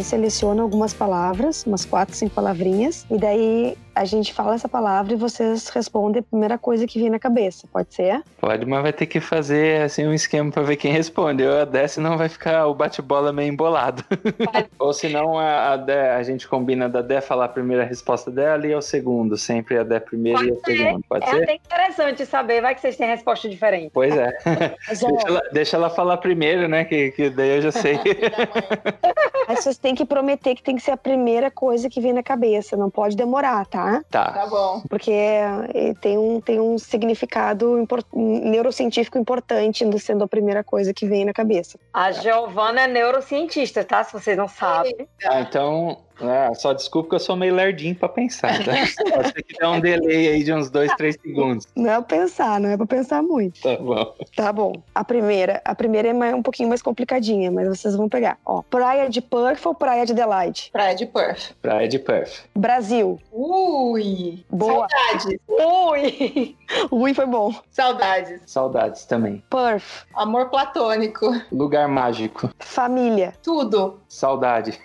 seleciona algumas palavras, umas quatro, cinco palavrinhas, e daí a gente fala essa palavra e vocês respondem a primeira coisa que vem na cabeça. Pode ser? Pode, mas vai ter que fazer assim um esquema para ver quem responde. Eu a Dé, senão vai ficar o bate-bola meio embolado. [laughs] Ou senão a, a, Dé, a gente combina da Dé falar a primeira resposta dela e é o segundo. Sempre a Dé primeiro Pode e o segundo. Pode é ser? É interessante saber, vai que vocês têm resposta diferente. Pois é. [laughs] deixa, ela, deixa, ela, falar primeiro, né? Que, que daí eu já sei. [laughs] Mas vocês têm que prometer que tem que ser a primeira coisa que vem na cabeça. Não pode demorar, tá? Tá? Tá. Tá bom. Porque eh, tem um, tem um significado import, neurocientífico importante sendo a primeira coisa que vem na cabeça. A Giovana é neurocientista, tá? Se vocês não sabem. Ah, então é, só desculpa que eu sou meio lerdinho pra pensar, tá? [laughs] Pode ser que dê um delay aí de uns dois, três segundos. Não é pra pensar, não é pra pensar muito. Tá bom. Tá bom. A primeira, a primeira é mais, um pouquinho mais complicadinha, mas vocês vão pegar. Ó, praia de Perth ou praia de Adelaide? Praia de Perth. Praia de Perth. Brasil. Ui! Boa. Saudades. Ui! Ui, foi bom. Saudades. Saudades também. Perth. Amor platônico. Lugar mágico. Família. Tudo. Saudade.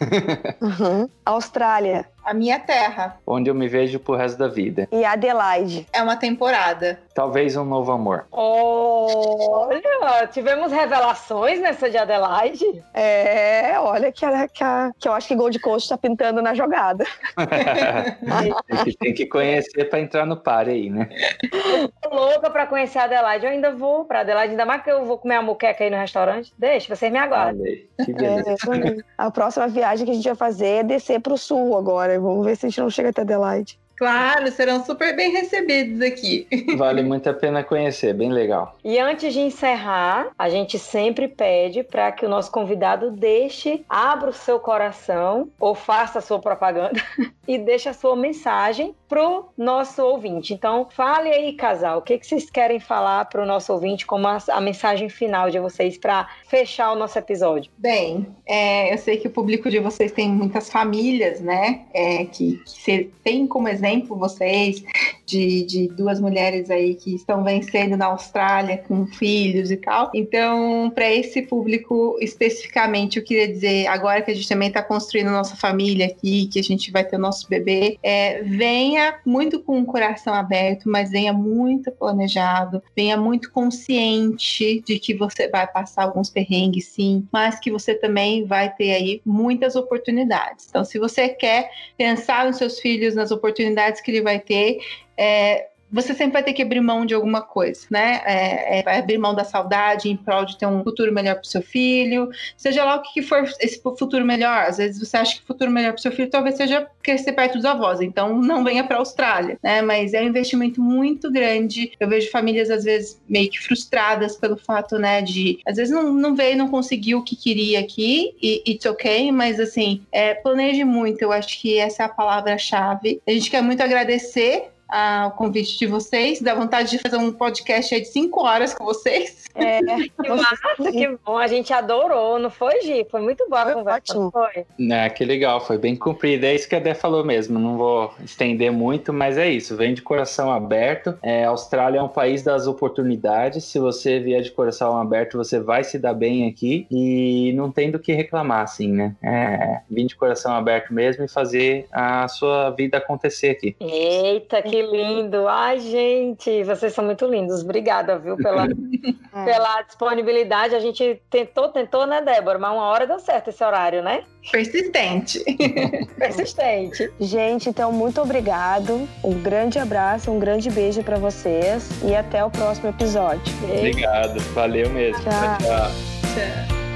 Uhum. Austrália. A minha terra. Onde eu me vejo pro resto da vida. E Adelaide. É uma temporada. Talvez um novo amor. Olha, tivemos revelações nessa de Adelaide. É, olha que, que, que eu acho que Gold Coast tá pintando na jogada. [laughs] tem, que, tem que conhecer para entrar no par aí, né? Tô louca pra conhecer a Adelaide. Eu ainda vou pra Adelaide, ainda mais que eu vou comer a muqueca aí no restaurante. Deixa, vocês me aguardem. É, a próxima viagem que a gente vai fazer é descer pro sul agora. Vamos ver se a gente não chega até Adelaide. Claro, serão super bem recebidos aqui. [laughs] Vale muito a pena conhecer, bem legal. E antes de encerrar, a gente sempre pede para que o nosso convidado deixe, abra o seu coração ou faça a sua propaganda [laughs] e deixe a sua mensagem pro nosso ouvinte. Então, fale aí, casal, o que, que vocês querem falar pro nosso ouvinte como a, a mensagem final de vocês para fechar o nosso episódio? Bem, é, eu sei que o público de vocês tem muitas famílias, né? É, que, que tem como exemplo exemplo vocês de, de duas mulheres aí que estão vencendo na Austrália com filhos e tal. Então, para esse público especificamente, eu queria dizer, agora que a gente também está construindo nossa família aqui, que a gente vai ter o nosso bebê, é, venha muito com o coração aberto, mas venha muito planejado, venha muito consciente de que você vai passar alguns perrengues, sim, mas que você também vai ter aí muitas oportunidades. Então, se você quer pensar nos seus filhos, nas oportunidades que ele vai ter. É, você sempre vai ter que abrir mão de alguma coisa, né? É, é, vai abrir mão da saudade em prol de ter um futuro melhor para o seu filho, seja lá o que for esse futuro melhor. Às vezes você acha que o futuro melhor para o seu filho talvez seja crescer perto dos avós, então não venha para a Austrália, né? Mas é um investimento muito grande. Eu vejo famílias às vezes meio que frustradas pelo fato, né, de às vezes não, não veio, não conseguiu o que queria aqui e it's ok, mas assim, é, planeje muito. Eu acho que essa é a palavra-chave. A gente quer muito agradecer ah, o convite de vocês. Dá vontade de fazer um podcast aí de cinco horas com vocês. É, [laughs] que massa, que bom. A gente adorou, não foi, Gi? Foi muito boa a conversa, ótimo. foi? É, que legal, foi bem cumprida. É isso que a Dé falou mesmo, não vou estender muito, mas é isso, vem de coração aberto. É, a Austrália é um país das oportunidades. Se você vier de coração aberto, você vai se dar bem aqui e não tem do que reclamar, assim, né? É, vir de coração aberto mesmo e fazer a sua vida acontecer aqui. Eita, que lindo! Ai, gente, vocês são muito lindos. Obrigada, viu, pela, [laughs] é. pela disponibilidade. A gente tentou, tentou, né, Débora? Mas uma hora deu certo esse horário, né? Persistente. [laughs] Persistente. Gente, então, muito obrigado. Um grande abraço, um grande beijo para vocês e até o próximo episódio. Obrigado, valeu mesmo. tchau. tchau. tchau.